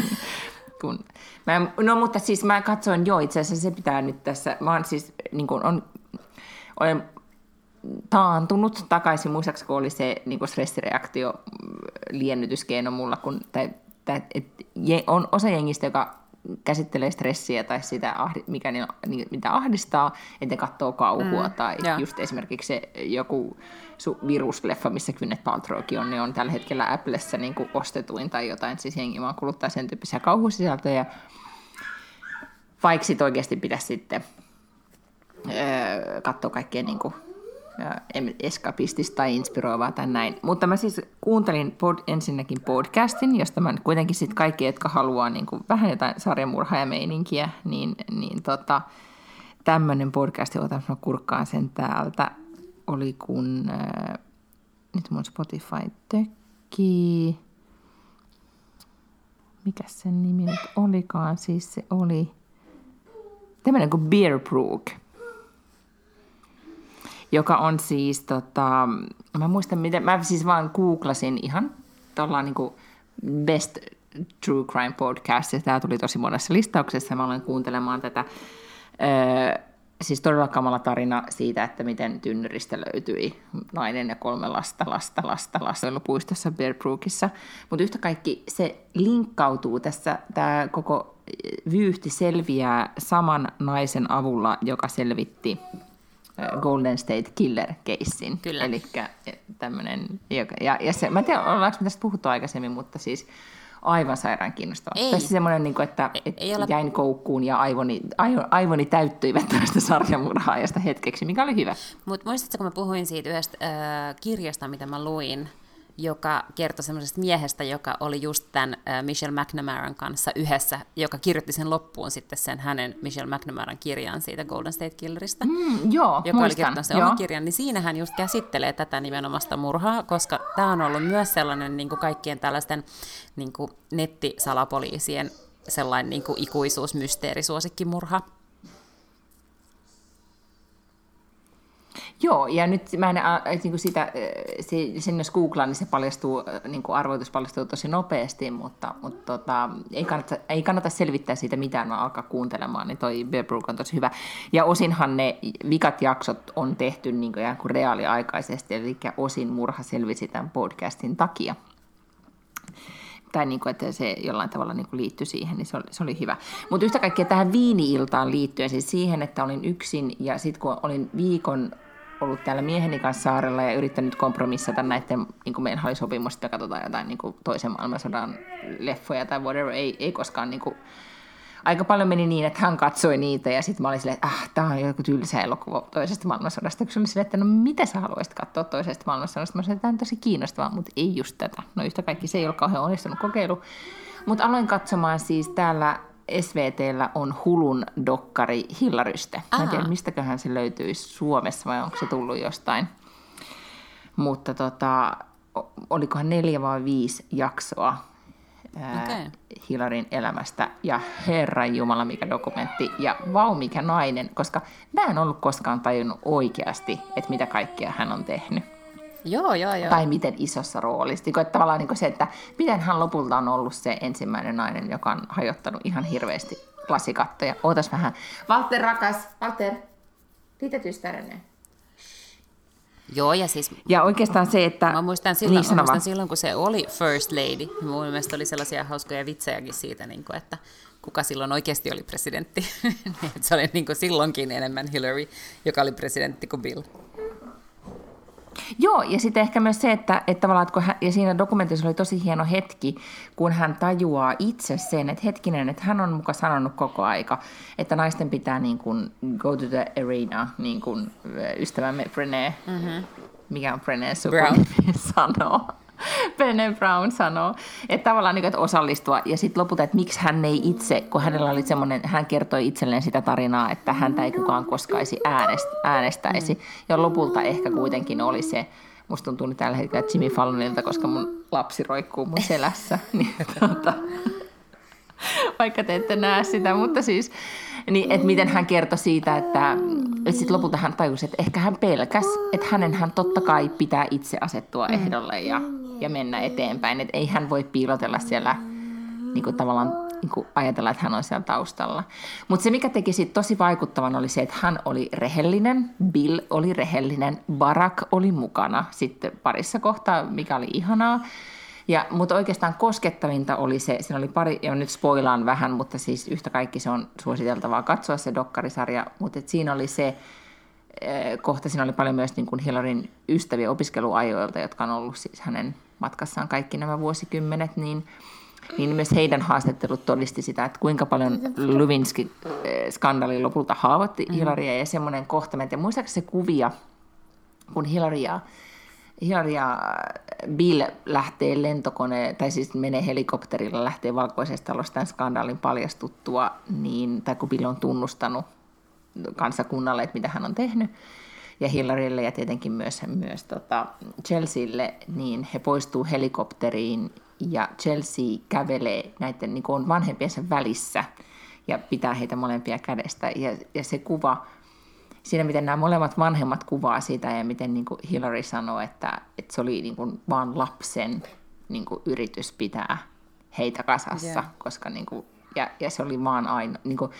kun... Mä, no mutta siis mä katsoin, joo itse asiassa se pitää nyt tässä, mä oon siis niin kuin on, olen taantunut takaisin, muistaakseni kun oli se niin kuin stressireaktio liennytyskeino mulla, kun, tai, tai, et, on osa jengistä, joka käsittelee stressiä tai sitä, mikä ne, mitä ahdistaa, että ne katsoo kauhua. Mm, tai joo. just esimerkiksi se joku virusleffa, missä Kynnet Paltrowkin on, niin on tällä hetkellä Applessa niin kuin ostetuin tai jotain. Siis jengi vaan kuluttaa sen tyyppisiä kauhusisältöjä. Vaikka sitten oikeasti pitäisi sitten öö, katsoa kaikkea niin kuin, eskapistista tai inspiroivaa tai näin. Mutta mä siis kuuntelin pod, ensinnäkin podcastin, josta mä kuitenkin sitten kaikki, jotka haluaa niin kuin vähän jotain sarjamurhaa ja meininkiä, niin, niin tota, tämmöinen podcast, jota mä kurkkaan sen täältä, oli kun, äh, nyt mun Spotify tökkii, mikä sen nimi nyt olikaan, siis se oli tämmöinen kuin Beer Brook joka on siis, tota, mä muistan miten, mä siis vaan googlasin ihan tuolla niin kuin best true crime podcast, ja tämä tuli tosi monessa listauksessa, mä olen kuuntelemaan tätä, öö, siis todella kamala tarina siitä, että miten tynnyristä löytyi nainen ja kolme lasta, lasta, lasta, lasta puistossa Bear Brookissa. Mutta yhtä kaikki se linkkautuu tässä, tämä koko vyyhti selviää saman naisen avulla, joka selvitti Golden State Killer-keissin.
Kyllä.
Eli tämmöinen, ja, ja se, mä en tiedä, ollaanko me tästä puhuttu aikaisemmin, mutta siis aivan sairaan kiinnostavaa.
Ei.
Tässä semmoinen, niin kuin, että ei, et ei ole... jäin koukkuun ja aivoni, aivoni täyttyivät tästä sarjamurhaajasta hetkeksi, mikä oli hyvä.
Mutta muistatko, kun mä puhuin siitä yhdestä äh, kirjasta, mitä mä luin, joka kertoi semmoisesta miehestä, joka oli just tämän Michelle McNamaran kanssa yhdessä, joka kirjoitti sen loppuun sitten sen hänen Michelle McNamaran kirjan siitä Golden State Killerista,
mm, joo,
joka muistan, oli kirjoittanut sen oman kirjan, niin siinä hän just käsittelee tätä nimenomaista murhaa, koska tämä on ollut myös sellainen niin kuin kaikkien tällaisten niin kuin nettisalapoliisien sellainen niin kuin ikuisuusmysteerisuosikkimurha,
Joo, ja nyt mä en, niin kuin sitä, se, sen jos googlaan, niin se paljastuu, niin kuin arvoitus paljastuu tosi nopeasti, mutta, mutta tota, ei, kannata, ei kannata selvittää siitä mitään, vaan alkaa kuuntelemaan, niin toi Bear Brook on tosi hyvä. Ja osinhan ne vikat jaksot on tehty niin kuin, kuin reaaliaikaisesti, eli osin murha selvisi tämän podcastin takia tai niin kuin, että se jollain tavalla niin kuin liittyi siihen, niin se oli, se oli hyvä. Mutta yhtä kaikkea tähän viini-iltaan liittyen, siis siihen, että olin yksin ja sitten kun olin viikon ollut täällä mieheni kanssa saarella ja yrittänyt kompromissata näiden, niin meidän oli sopimus, että katsotaan jotain niin toisen maailmansodan leffoja tai whatever, ei, ei koskaan niin kuin, aika paljon meni niin, että hän katsoi niitä ja sitten mä olin silleen, että ah, tämä on joku tylsä elokuva toisesta maailmansodasta. Kun oli silleen, että no mitä sä haluaisit katsoa toisesta maailmansodasta? Mä sanoin, että tämä on tosi kiinnostavaa, mutta ei just tätä. No yhtä kaikki se ei ole kauhean onnistunut kokeilu. Mutta aloin katsomaan siis täällä SVTllä on Hulun dokkari Hillaryste. Mä en tiedä, mistäköhän se löytyisi Suomessa vai onko se tullut jostain. Mutta tota, olikohan neljä vai viisi jaksoa okay. Hillarin elämästä. Ja Herran Jumala, mikä dokumentti. Ja vau, mikä nainen. Koska mä en ollut koskaan tajunnut oikeasti, että mitä kaikkea hän on tehnyt.
Joo, joo, joo.
Tai miten isossa roolissa. Niin että tavallaan niin se, että miten hän lopulta on ollut se ensimmäinen nainen, joka on hajottanut ihan hirveästi lasikattoja. Ootas vähän. Walter rakas, Walter, tyttärenne.
Joo, ja siis...
Ja oikeastaan se, että...
Mä muistan silloin, niin, mä muistan silloin kun se oli First Lady, mun mielestä oli sellaisia hauskoja vitsejäkin siitä, niin kuin, että kuka silloin oikeasti oli presidentti. se oli niin kuin silloinkin enemmän Hillary, joka oli presidentti kuin Bill.
Joo, ja sitten ehkä myös se, että, että tavallaan, että kun hän, ja siinä dokumentissa oli tosi hieno hetki, kun hän tajuaa itse sen, että hetkinen, että hän on muka sanonut koko aika, että naisten pitää niin kuin go to the arena, niin kuin ystävämme Brené, mm-hmm. mikä on Brené Brown sanoo. Bene Brown sanoo, että tavallaan niin, että osallistua ja sitten lopulta, että miksi hän ei itse, kun hänellä oli semmoinen, hän kertoi itselleen sitä tarinaa, että häntä ei kukaan koskaisi äänest, äänestäisi mm. ja lopulta ehkä kuitenkin oli se, musta tuntuu nyt tällä hetkellä Jimmy Fallonilta, koska mun lapsi roikkuu mun selässä, niin tuota, vaikka te ette näe sitä, mutta siis, niin, että miten hän kertoi siitä, että, että sitten lopulta hän tajusi, että ehkä hän pelkäs, että hänen hän totta kai pitää itse asettua ehdolle ja ja mennä eteenpäin. Että ei hän voi piilotella siellä niin kuin tavallaan niin kuin ajatella, että hän on siellä taustalla. Mutta se, mikä teki siitä tosi vaikuttavan, oli se, että hän oli rehellinen, Bill oli rehellinen, Barack oli mukana sitten parissa kohtaa, mikä oli ihanaa. Ja, mutta oikeastaan koskettavinta oli se, siinä oli pari, ja nyt spoilaan vähän, mutta siis yhtä kaikki se on suositeltavaa katsoa se dokkarisarja, mutta et siinä oli se, eh, kohta siinä oli paljon myös niin kuin Hillaryn ystäviä opiskeluajoilta, jotka on ollut siis hänen matkassaan kaikki nämä vuosikymmenet, niin, niin myös heidän haastattelut todisti sitä, että kuinka paljon Lewinsky-skandaali lopulta haavoitti mm. Hillaria ja semmoinen kohta, ja muistaakseni se kuvia, kun Hillary ja Hillary ja Bill lähtee lentokone, tai siis menee helikopterilla, lähtee valkoisesta talosta tämän skandaalin paljastuttua, niin, tai kun Bill on tunnustanut kansakunnalle, että mitä hän on tehnyt, ja Hillarylle ja tietenkin myös, myös tota Chelsealle, niin he poistuu helikopteriin ja Chelsea kävelee näiden niin on vanhempiensa välissä ja pitää heitä molempia kädestä. Ja, ja se kuva, siinä miten nämä molemmat vanhemmat kuvaa sitä ja miten niin kuin Hillary sanoi, että, että se oli niin kuin vaan lapsen niin kuin yritys pitää heitä kasassa, yeah. koska niin kuin, ja, ja se oli vaan aina, niin kuin,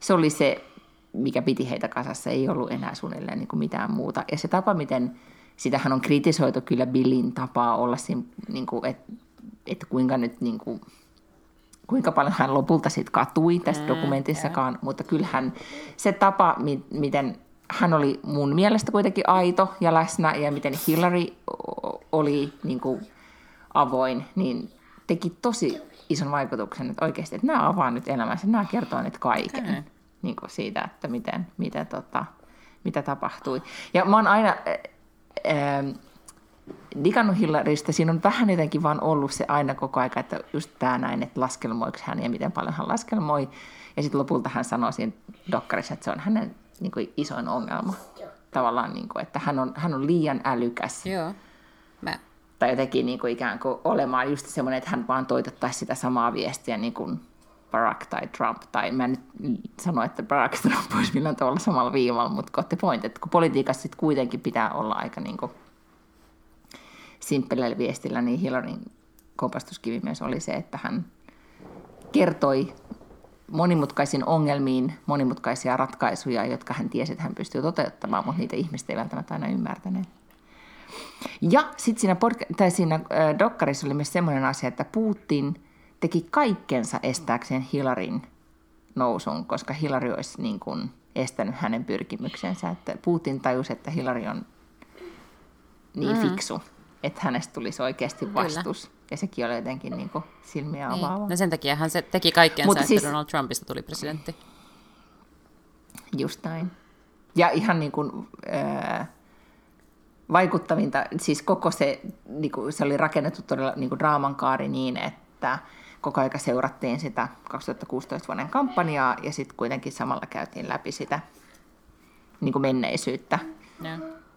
se oli se, mikä piti heitä kasassa, ei ollut enää suunnilleen niin kuin mitään muuta. Ja se tapa, miten, sitähän on kritisoitu kyllä Billin tapaa olla siinä, niin kuin, että, että kuinka nyt niin kuin, kuinka paljon hän lopulta sitten katui tässä mm, dokumentissakaan, yeah. mutta kyllähän se tapa, mi- miten hän oli mun mielestä kuitenkin aito ja läsnä ja miten Hillary oli niin kuin avoin, niin teki tosi ison vaikutuksen, että oikeasti, että nämä avaa nyt elämänsä, nämä kertoo nyt kaiken okay. niin kuin siitä, että miten, miten tota, mitä tapahtui. Ja mä oon aina, ää, digannut Hillarista, siinä on vähän jotenkin vaan ollut se aina koko aika, että just tämä näin, että laskelmoiko hän ja miten paljon hän laskelmoi. Ja sitten lopulta hän sanoi siinä dokkarissa, että se on hänen niin kuin, isoin ongelma. Tavallaan, niin kuin, että hän on, hän on liian älykäs.
Joo. Mä.
Tai jotenkin niin kuin, ikään kuin olemaan just semmoinen, että hän vaan toitottaisi sitä samaa viestiä niin kuin Barack tai Trump, tai mä en nyt sano, että Barack ja Trump olisi millään tavalla samalla viivalla, mutta got the point, että kun politiikassa sitten kuitenkin pitää olla aika niin kuin simppeleillä viestillä, niin Hillaryn kompastuskivi myös oli se, että hän kertoi monimutkaisiin ongelmiin monimutkaisia ratkaisuja, jotka hän tiesi, että hän pystyy toteuttamaan, mutta niitä ihmiset ei välttämättä aina ymmärtäneet. Ja sitten siinä, podca- tai siinä äh, dokkarissa oli myös sellainen asia, että Putin teki kaikkensa estääkseen Hillarin nousun, koska Hillary olisi niin kuin estänyt hänen pyrkimyksensä. Että Putin tajusi, että Hillary on niin mm. fiksu, että hänestä tulisi oikeasti vastus. Ja sekin oli jotenkin niin kuin silmiä niin. avaava.
No sen takia hän se teki kaikkensa, Mutta että siis... Donald Trumpista tuli presidentti.
Just näin. Ja ihan niin kuin, äh, vaikuttavinta, siis koko se, niin kuin, se oli rakennettu todella niin kuin draamankaari niin, että koko aika seurattiin sitä 2016 vuoden kampanjaa ja sitten kuitenkin samalla käytiin läpi sitä niin kuin menneisyyttä.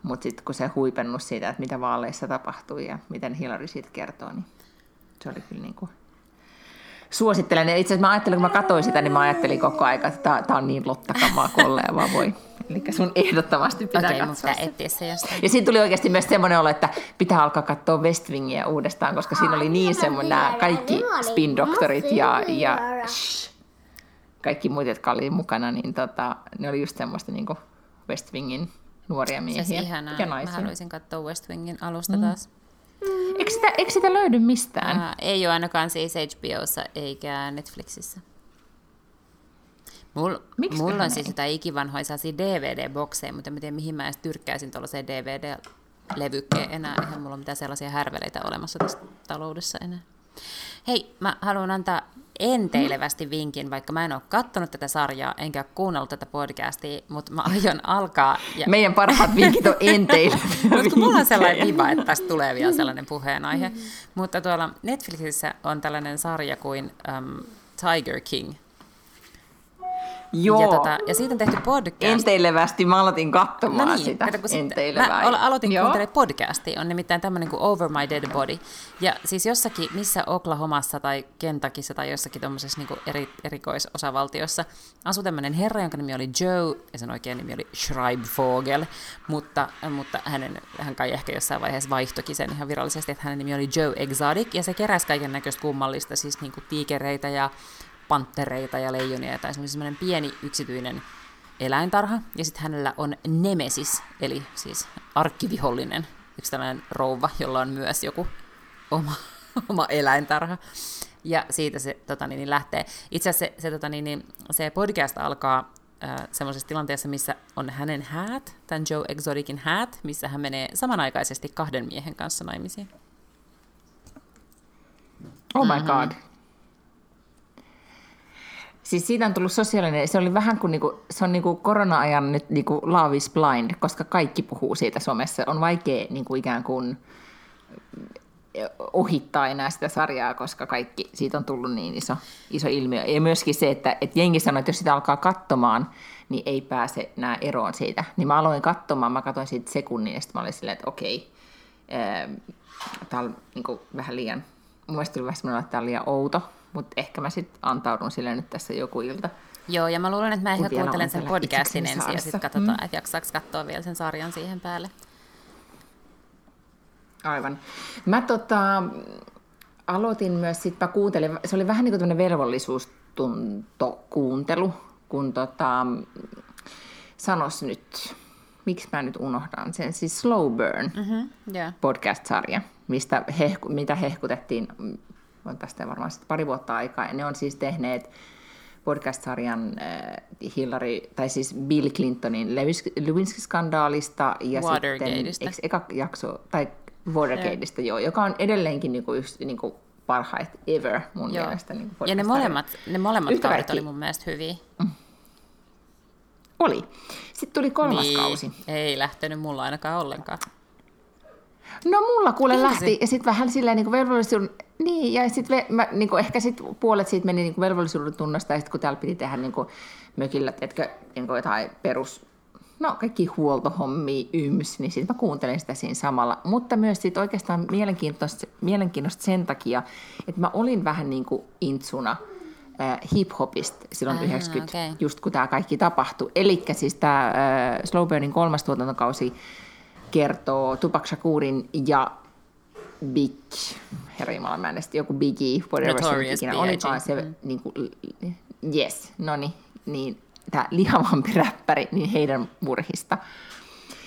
Mutta sitten kun se huipennus siitä, että mitä vaaleissa tapahtui ja miten Hillary siitä kertoo, niin se oli kyllä niin kuin suosittelen. Ja itse asiassa mä ajattelin, kun mä katsoin sitä, niin mä ajattelin koko ajan, että tämä on niin lottakamaa kolleen vaan voi. Eli sun ehdottomasti pitää okay, katsoa
pitää se jostain.
Ja siinä tuli oikeasti myös semmoinen olo, että pitää alkaa katsoa West Wingia uudestaan, koska siinä oli niin semmoinen nämä kaikki spin-doktorit ja, ja shh, kaikki muut, jotka oli mukana, niin tota, ne oli just semmoista niin kuin West Wingin nuoria miehiä
ja naisia. Mä haluaisin katsoa West Wingin alusta mm. taas.
Eikö sitä, eikö sitä löydy mistään? Ää,
ei ole ainakaan siis HBOssa eikä Netflixissä. Mul, mulla on siis jotain ikivanhoja DVD-bokseja, mutta en tiedä mihin mä edes tyrkkäisin tuollaiseen DVD-levykkeen enää. Eihän mulla ole mitään sellaisia härveleitä olemassa tässä taloudessa enää. Hei, mä haluan antaa enteilevästi vinkin, vaikka mä en ole katsonut tätä sarjaa, enkä ole kuunnellut tätä podcastia, mutta mä aion alkaa.
Ja... Meidän parhaat vinkit on enteileviä
Mutta mulla on sellainen viva, että tästä tulee vielä sellainen puheenaihe. mutta tuolla Netflixissä on tällainen sarja kuin um, Tiger King –
Joo.
Ja, tota, ja siitä on tehty podcast.
Enteilevästi mä aloitin katsomaan
no niin,
sitä.
Kato, mä aloitin kuuntelemaan podcastia, on nimittäin tämmöinen kuin Over My Dead Body. Ja siis jossakin, missä Oklahomassa tai Kentakissa tai jossakin tuommoisessa niin eri, erikoisosavaltiossa asui tämmöinen herra, jonka nimi oli Joe, ja sen oikein nimi oli Schreibvogel, mutta, mutta hänen, hän kai ehkä jossain vaiheessa vaihtokin sen ihan virallisesti, että hänen nimi oli Joe Exotic, ja se keräsi kaiken näköistä kummallista, siis niin kuin tiikereitä ja panttereita ja leijonia tai semmoinen pieni yksityinen eläintarha. Ja sitten hänellä on Nemesis, eli siis arkkivihollinen, yksi tällainen rouva, jolla on myös joku oma oma eläintarha. Ja siitä se tota, niin, lähtee. Itse asiassa se, se, tota, niin, se podcast alkaa semmoisessa tilanteessa, missä on hänen häät, tämän Joe Exoticin häät, missä hän menee samanaikaisesti kahden miehen kanssa naimisiin.
Oh my mm-hmm. Siis siitä on tullut sosiaalinen, se oli vähän kuin, niinku, se on niinku korona-ajan nyt niinku Love is Blind, koska kaikki puhuu siitä somessa. On vaikea niinku ikään kuin ohittaa enää sitä sarjaa, koska kaikki, siitä on tullut niin iso, iso ilmiö. Ja myöskin se, että, että jengi sanoo, että jos sitä alkaa katsomaan, niin ei pääse nämä eroon siitä. Niin mä aloin katsomaan, mä katsoin siitä sekunnin, ja sitten mä olin silleen, että okei, tämä on niin vähän liian, mun mielestä tuli vähän semmoinen, että tämä on liian outo, mutta ehkä mä sitten antaudun sille nyt tässä joku ilta.
Joo, ja mä luulen, että mä ehkä kuuntelen sen podcastin ensin ja sitten katsotaan, mm. että jaksaako katsoa vielä sen sarjan siihen päälle.
Aivan. Mä tota, aloitin myös, sit mä kuuntelin, se oli vähän niin kuin velvollisuustunto kuuntelu, kun tota, sanos nyt, miksi mä nyt unohdan sen, siis Slow Burn mm-hmm, yeah. podcast-sarja, mistä hehku, mitä hehkutettiin, on tästä varmaan pari vuotta aikaa, ja ne on siis tehneet podcast-sarjan äh, Hillary, tai siis Bill Clintonin Lewinsky-skandaalista ja sitten eka jakso, tai Watergateista, joo, joka on edelleenkin niinku yksi niinku parhaita ever mun joo. mielestä. Niinku
ja ne molemmat, ne molemmat kaudet oli mun mielestä hyviä. Mm.
Oli. Sitten tuli kolmas
niin,
kausi.
Ei lähtenyt mulla ainakaan ollenkaan.
No mulla kuule Ihan lähti, ja sitten vähän silleen niin velvollisuuden, niin, ja sitten niin ehkä sit puolet siitä meni niin velvollisuuden tunnasta, ja sitten kun täällä piti tehdä niin kuin mökillä, teetkö, niin jotain perus no kaikki huoltohommia, yms, niin sitten mä kuuntelen sitä siinä samalla. Mutta myös sitten oikeastaan mielenkiintoista, mielenkiintoista sen takia, että mä olin vähän niin kuin intsuna äh, hip-hopista silloin Aha, 90, okay. just kun tämä kaikki tapahtui. Eli siis tämä äh, Slow Burnin kolmas tuotantokausi kertoo Tupac Shakurin ja Big, herra Jumala, mä en joku Biggie, whatever se ikinä olikaan se, mm. niin kuin, yes, no niin, niin tämä lihavampi räppäri, niin heidän murhista.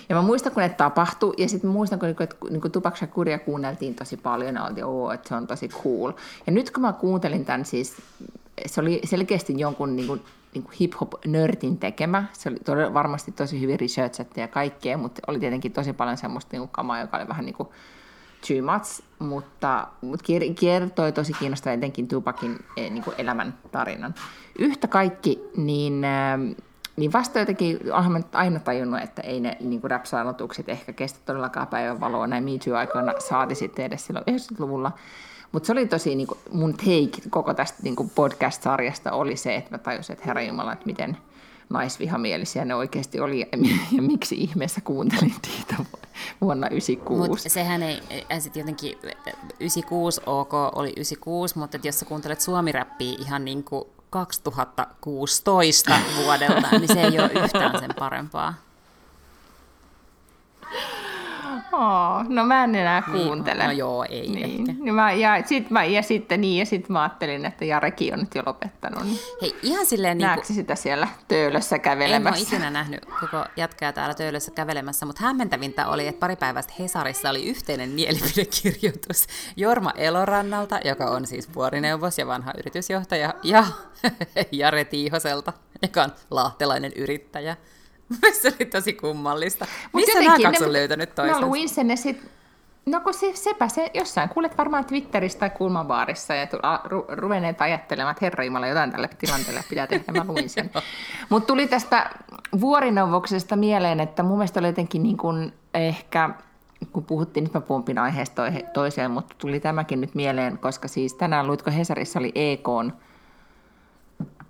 Ja mä muistan, kun ne tapahtui, ja sitten muistan, kun, että niin Tupac Shakuria kuunneltiin tosi paljon, ja oltiin, oo, että se on tosi cool. Ja nyt kun mä kuuntelin tämän siis, se oli selkeästi jonkun niin kuin, niin hip-hop-nörtin tekemä. Se oli todella, varmasti tosi hyvin researchattu ja kaikkea, mutta oli tietenkin tosi paljon semmoista niin kuin kamaa, joka oli vähän niin kuin too much, mutta, mutta kertoi tosi kiinnostavaa etenkin Tupakin eh, niin kuin elämän tarinan. Yhtä kaikki, niin, ähm, niin vasta jotenkin, olen aina tajunnut, että ei ne niin rap ehkä kestä todellakaan päivänvaloa näin Me Too-aikoina saati sitten edes silloin 90-luvulla. Mutta se oli tosi niin kuin mun take koko tästä niin kuin podcast-sarjasta oli se, että mä tajusin, että herra Jumala, että miten naisvihamielisiä ne oikeasti oli ja, miksi ihmeessä kuuntelin niitä vuonna 96. Mutta
sehän ei, sitten jotenkin, 96 ok oli 96, mutta jos sä kuuntelet suomiräppiä ihan niin kuin 2016 vuodelta, niin se ei ole yhtään sen parempaa.
Oh, no mä en enää niin, kuuntele.
Niin, no joo, ei
niin. ehkä. Mä, ja, sit mä, ja sitten niin, ja sitten mä ajattelin, että Jareki on nyt jo lopettanut. Niin
Hei, ihan silleen...
Niin kuin... sitä siellä töölössä kävelemässä?
En ole ikinä nähnyt koko jatkaa täällä töölössä kävelemässä, mutta hämmentävintä oli, että pari päivästä Hesarissa oli yhteinen mielipidekirjoitus Jorma Elorannalta, joka on siis vuorineuvos ja vanha yritysjohtaja, ja Jare Tiihoselta, joka on lahtelainen yrittäjä. Se oli tosi kummallista. Mut Missä nämä kaksi on löytänyt toisensa?
Mä luin sen ja sit, no kun se, sepä se jossain, kuulet varmaan Twitteristä tai kulmabaarissa ja ru, ruveneet ajattelemaan, että herra Jumala, jotain tälle tilanteelle pitää tehdä, mä luin sen. Mutta tuli tästä vuorineuvoksesta mieleen, että mun mielestä oli jotenkin niin kuin ehkä kun puhuttiin, nyt mä pumpin aiheesta toiseen, mutta tuli tämäkin nyt mieleen, koska siis tänään luitko Hesarissa oli EKn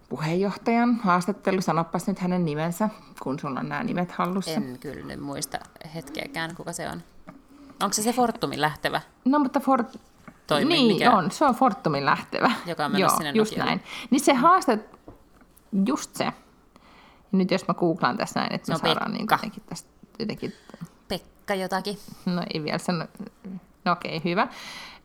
puheenjohtajan haastattelu. Sanopas nyt hänen nimensä, kun sulla on nämä nimet hallussa.
En kyllä nyt muista hetkeäkään, kuka se on. Onko se se Fortumin lähtevä?
No, mutta Fort... Toimi, niin, mikä... on. Se on Fortumin lähtevä.
Joka on Joo, sinne
just näin. Niin se haastat... Just se. Nyt jos mä googlaan tässä näin, että me no, saadaan niin jotenkin tästä jotenkin...
Pekka jotakin.
No ei vielä sano... No okei, okay, hyvä.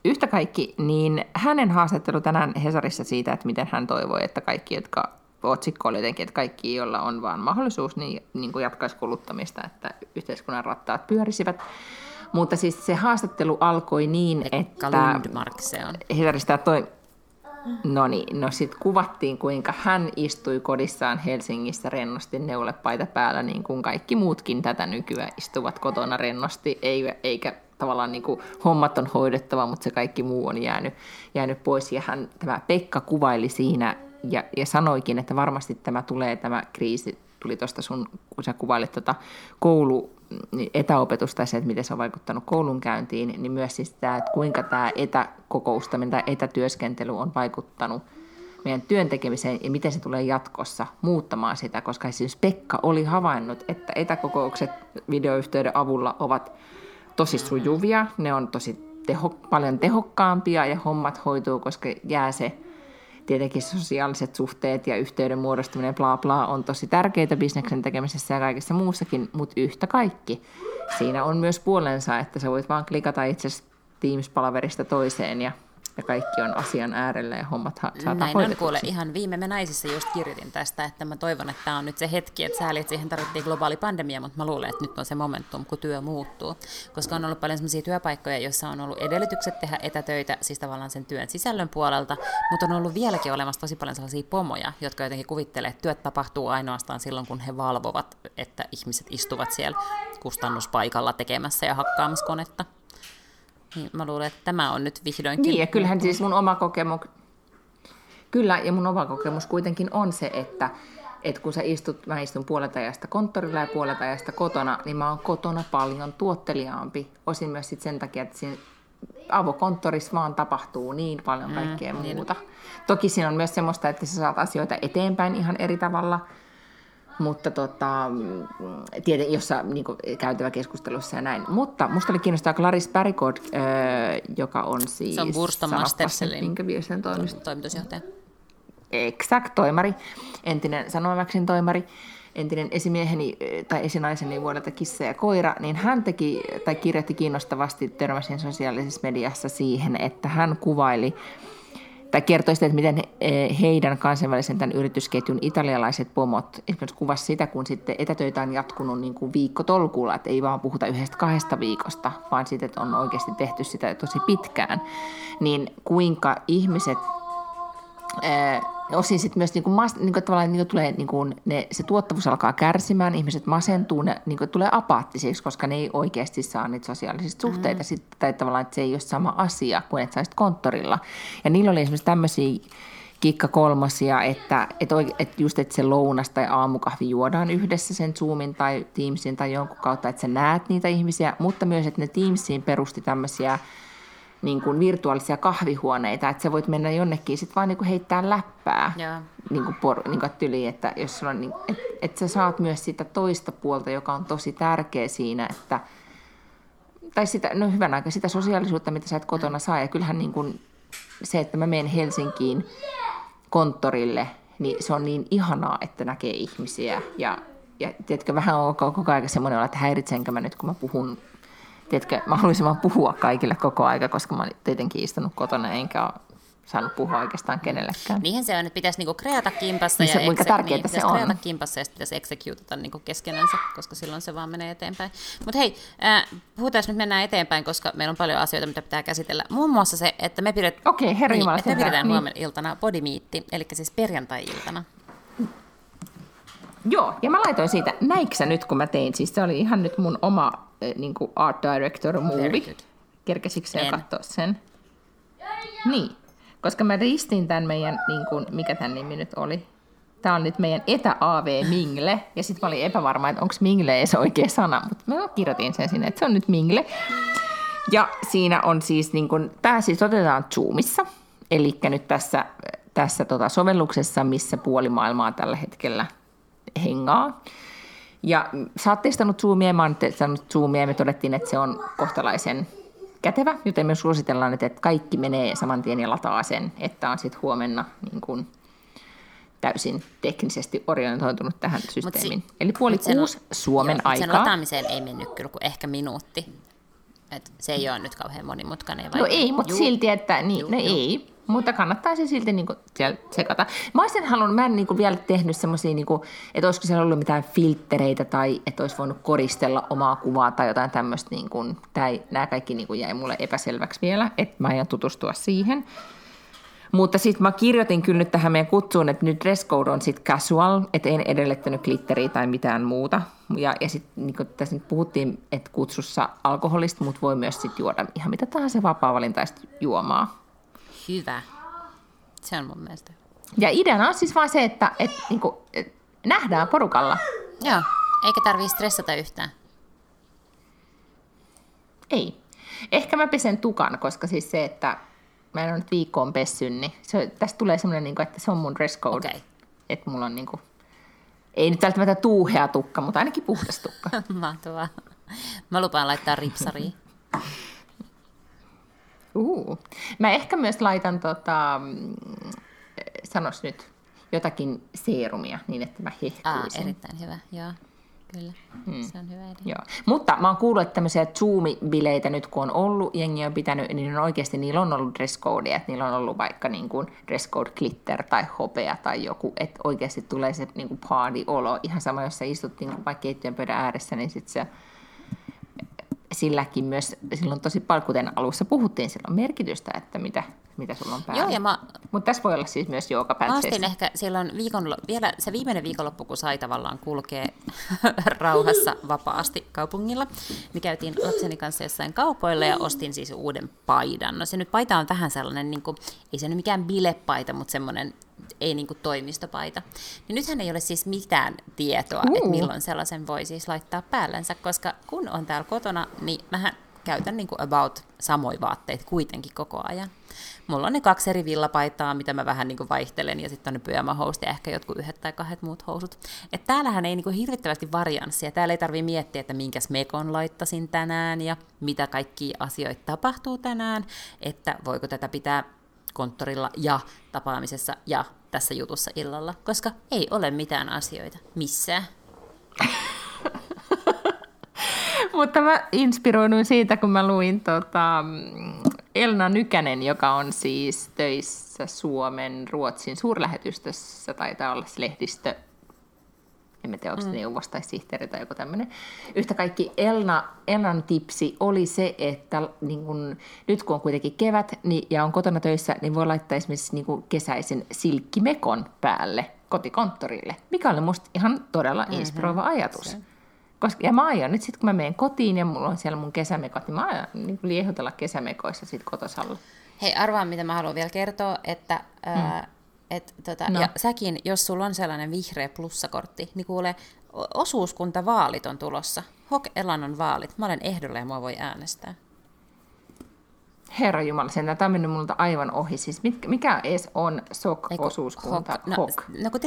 Yhtä kaikki, niin hänen haastattelu tänään Hesarissa siitä, että miten hän toivoi, että kaikki, jotka otsikko oli jotenkin, että kaikki, joilla on vaan mahdollisuus, niin, niin kuin jatkaisi kuluttamista, että yhteiskunnan rattaat pyörisivät. Mutta siis se haastattelu alkoi niin, että...
Lundmark se on.
Hedarista toi... No niin, no sitten kuvattiin, kuinka hän istui kodissaan Helsingissä rennosti neulepaita päällä, niin kuin kaikki muutkin tätä nykyään istuvat kotona rennosti, eikä tavallaan niin kuin hommat on hoidettava, mutta se kaikki muu on jäänyt, jäänyt pois. Ja hän, tämä Pekka kuvaili siinä ja, ja sanoikin, että varmasti tämä tulee, tämä kriisi tuli tuosta sun, kun sä kuvailit tuota koulu, niin etäopetusta ja se, että miten se on vaikuttanut koulunkäyntiin, niin myös siis tämä, että kuinka tämä etäkokoustaminen tai etätyöskentely on vaikuttanut meidän työntekemiseen ja miten se tulee jatkossa muuttamaan sitä, koska siis Pekka oli havainnut, että etäkokoukset videoyhteyden avulla ovat tosi sujuvia, ne on tosi teho, paljon tehokkaampia ja hommat hoituu, koska jää se tietenkin sosiaaliset suhteet ja yhteyden muodostuminen bla bla on tosi tärkeitä bisneksen tekemisessä ja kaikessa muussakin, mutta yhtä kaikki. Siinä on myös puolensa, että sä voit vaan klikata itse Teams-palaverista toiseen ja ja kaikki on asian äärellä ja hommat saadaan
Näin on kuule, ihan viime me naisissa just kirjoitin tästä, että mä toivon, että tämä on nyt se hetki, että sääli, että siihen tarvittiin globaali pandemia, mutta mä luulen, että nyt on se momentum, kun työ muuttuu. Koska on ollut paljon sellaisia työpaikkoja, joissa on ollut edellytykset tehdä etätöitä, siis tavallaan sen työn sisällön puolelta, mutta on ollut vieläkin olemassa tosi paljon sellaisia pomoja, jotka jotenkin kuvittelee, että työt tapahtuu ainoastaan silloin, kun he valvovat, että ihmiset istuvat siellä kustannuspaikalla tekemässä ja hakkaamassa konetta. Niin mä luulen, että tämä on nyt vihdoinkin...
Niin, ja kyllähän siis mun oma kokemus... Kyllä, ja mun oma kokemus kuitenkin on se, että, että kun sä istut, mä istun puolet ajasta konttorilla ja puolet ajasta kotona, niin mä oon kotona paljon tuotteliaampi. Osin myös sit sen takia, että siinä avokonttorissa vaan tapahtuu niin paljon mm, kaikkea mm, muuta. Niin. Toki siinä on myös semmoista, että sä saat asioita eteenpäin ihan eri tavalla – mutta tota, tieten, jossa niin kuin, käytävä keskustelussa ja näin. Mutta musta oli kiinnostaa Clarice Barricot, äh, joka on siis...
Se on Burston Masterselin
toimitusjohtaja. Exact, toimari, entinen Sanomaväksin toimari, entinen esimieheni tai esinaiseni vuodelta Kissa ja koira, niin hän teki tai kirjoitti kiinnostavasti, törmäsin sosiaalisessa mediassa siihen, että hän kuvaili tai kertoi sitä, että miten heidän kansainvälisen tämän yritysketjun italialaiset pomot esimerkiksi kuvasi sitä, kun sitten etätöitä on jatkunut niin kuin viikko tolkulla, että ei vaan puhuta yhdestä kahdesta viikosta, vaan sitten, että on oikeasti tehty sitä tosi pitkään, niin kuinka ihmiset osin sitten myös niin kuin, mas, niin kuin, tavallaan, niin kuin tulee, niin kuin, ne, se tuottavuus alkaa kärsimään, ihmiset masentuu, ne niin kuin, tulee apaattisiksi, koska ne ei oikeasti saa niitä sosiaalisia suhteita, mm. sit, tai tavallaan, että se ei ole sama asia kuin että saisit konttorilla. Ja niillä oli esimerkiksi tämmöisiä kikka kolmosia, että, että, että just että se lounas tai aamukahvi juodaan yhdessä sen Zoomin tai Teamsin tai jonkun kautta, että sä näet niitä ihmisiä, mutta myös, että ne Teamsiin perusti tämmöisiä niin kuin virtuaalisia kahvihuoneita, että sä voit mennä jonnekin sit vaan niin kuin heittää läppää yeah. niin kuin por, niin kuin tyli, että jos sulla on, niin, et, et sä saat myös sitä toista puolta, joka on tosi tärkeä siinä, että tai sitä, no hyvän aika sitä sosiaalisuutta, mitä sä et kotona saa, ja kyllähän niin kuin se, että mä menen Helsinkiin konttorille, niin se on niin ihanaa, että näkee ihmisiä, ja, ja tiedätkö, vähän on koko ajan semmoinen että häiritsenkö mä nyt, kun mä puhun tiedätkö, mä haluaisin vaan puhua kaikille koko aika, koska mä olen tietenkin istunut kotona enkä ole saanut puhua oikeastaan kenellekään.
Niinhän se on, että pitäisi niinku kreata kimpassa niin
se, ja kuinka tärkeää niin, se on. kreata
kimpassa ja sitten pitäisi executata niinku keskenänsä, koska silloin se vaan menee eteenpäin. Mutta hei, äh, puhutaan nyt mennään eteenpäin, koska meillä on paljon asioita, mitä pitää käsitellä. Muun muassa se, että me, pidet,
okay, herra niin,
että me pidetään niin. huomenna iltana bodymeetti, eli siis perjantai-iltana.
Joo, ja mä laitoin siitä, näiksä nyt kun mä tein, siis se oli ihan nyt mun oma Eh, niin kuin art director movie. Kerkesikö sä katsoa sen? Niin, koska mä ristin tämän meidän, niin kuin, mikä tämän nimi nyt oli? Tämä on nyt meidän etä-AV Mingle, ja sitten mä olin epävarma, että onko Mingle edes oikea sana, mutta mä kirjoitin sen sinne, että se on nyt Mingle. Ja siinä on siis, niin kuin, tämä siis otetaan Zoomissa, eli nyt tässä, tässä tota sovelluksessa, missä puoli maailmaa tällä hetkellä hengaa. Ja sä oot testannut Zoomia, mä oon testannut Zoomia ja me todettiin, että se on kohtalaisen kätevä, joten me suositellaan, että kaikki menee saman tien ja lataa sen, että on sitten huomenna niin kuin täysin teknisesti orientoitunut tähän systeemiin. Si- Eli puoli kuusi on, Suomen joo, aikaa.
Sen lataamiseen ei mennyt kyllä kuin ehkä minuutti. Et se ei ole nyt kauhean monimutkainen.
Vai? No ei, mutta silti, että niin, no ei. Mutta kannattaisi silti niin kuin, tsekata. Mä olisin halunnut, mä en niin kuin, vielä tehnyt semmoisia, niin että olisiko siellä ollut mitään filtreitä tai että olisi voinut koristella omaa kuvaa tai jotain tämmöistä. Niin kuin, tai nämä kaikki niin kuin, jäi mulle epäselväksi vielä, että mä aion tutustua siihen. Mutta sitten mä kirjoitin kyllä nyt tähän meidän kutsuun, että nyt dress code on sitten casual, että en edellyttänyt glitteriä tai mitään muuta. Ja, ja sitten niin tässä nyt puhuttiin, että kutsussa alkoholista, mutta voi myös sitten juoda ihan mitä tahansa vapaa-valintaista juomaa.
Hyvä. Se on mun mielestä.
Ja ideana on siis vaan se, että et, niin kuin, et, nähdään porukalla.
Joo, eikä tarvii stressata yhtään.
Ei. Ehkä mä pesen tukan, koska siis se, että mä en ole nyt viikkoon pessyn, niin se, tästä tulee semmoinen, niin kuin, että se on mun dress code.
Okei.
Että mulla on niin kuin, ei nyt välttämättä tuuhea tukka, mutta ainakin puhdas tukka.
Mahtavaa. Mä lupaan laittaa ripsariin.
Uh. Mä ehkä myös laitan, tota, mm, sanos nyt, jotakin seerumia niin, että mä hehkuisin.
erittäin hyvä, joo. Kyllä, hmm. se on hyvä idea.
Joo. Mutta mä oon kuullut, että tämmöisiä Zoom-bileitä nyt kun on ollut, jengi on pitänyt, niin on oikeasti niillä on ollut dress codea, että niillä on ollut vaikka niin kuin dress code glitter tai hopea tai joku, että oikeasti tulee se niin kuin party-olo. Ihan sama, jos sä istut niin kuin vaikka keittiön pöydän ääressä, niin sit se silläkin myös, silloin tosi paljon, kuten alussa puhuttiin, sillä on merkitystä, että mitä, mitä sulla on päällä.
Joo, ja mä,
Mutta tässä voi olla siis myös
mä
joogapätseissä.
ehkä silloin viikon, vielä se viimeinen viikonloppu, kun sai tavallaan kulkea rauhassa vapaasti kaupungilla, niin käytiin lapseni kanssa jossain kaupoilla ja ostin siis uuden paidan. No se nyt paita on vähän sellainen, niin kuin, ei se nyt mikään bilepaita, mutta semmoinen ei niin kuin toimistopaita. Niin nythän ei ole siis mitään tietoa, uh. että milloin sellaisen voi siis laittaa päällensä, koska kun on täällä kotona, niin mähän käytän niin kuin about samoja vaatteita kuitenkin koko ajan. Mulla on ne kaksi eri villapaitaa, mitä mä vähän niin kuin vaihtelen, ja sitten on ne pyjamahousut ja ehkä jotkut yhdet tai kahdet muut housut. Et täällähän ei niin kuin hirvittävästi varianssia. Täällä ei tarvii miettiä, että minkäs mekon laittasin tänään ja mitä kaikki asioita tapahtuu tänään, että voiko tätä pitää konttorilla ja tapaamisessa ja tässä jutussa illalla, koska ei ole mitään asioita missään.
Mutta mä inspiroiduin siitä, kun mä luin tota, Elna Nykänen, joka on siis töissä Suomen Ruotsin suurlähetystössä, taitaa olla se lehdistö, en mä tiedä, onko se mm. neuvos tai sihteeri tai joku tämmöinen. Yhtä kaikki Elna, Elnan tipsi oli se, että niin kun, nyt kun on kuitenkin kevät niin, ja on kotona töissä, niin voi laittaa esimerkiksi niin kun kesäisen silkkimekon päälle kotikonttorille, mikä oli musta ihan todella inspiroiva mm-hmm. ajatus.
Se.
Koska, ja mä aion nyt sitten, kun mä menen kotiin ja mulla on siellä mun kesämekot, niin mä aion niin liehutella kesämekoissa sit kotosalla.
Hei, arvaa, mitä mä haluan vielä kertoa, että ää, et, tota,
No.
ja säkin, jos sulla on sellainen vihreä plussakortti, niin kuule, osuuskuntavaalit on tulossa. Hok Elannon vaalit. Mä olen ehdolla ja mua voi äänestää.
Herra Jumala, sen tämä on mennyt multa aivan ohi. Siis mit, mikä edes on SOK-osuuskunta?
Hok- no,
HOK.
no kun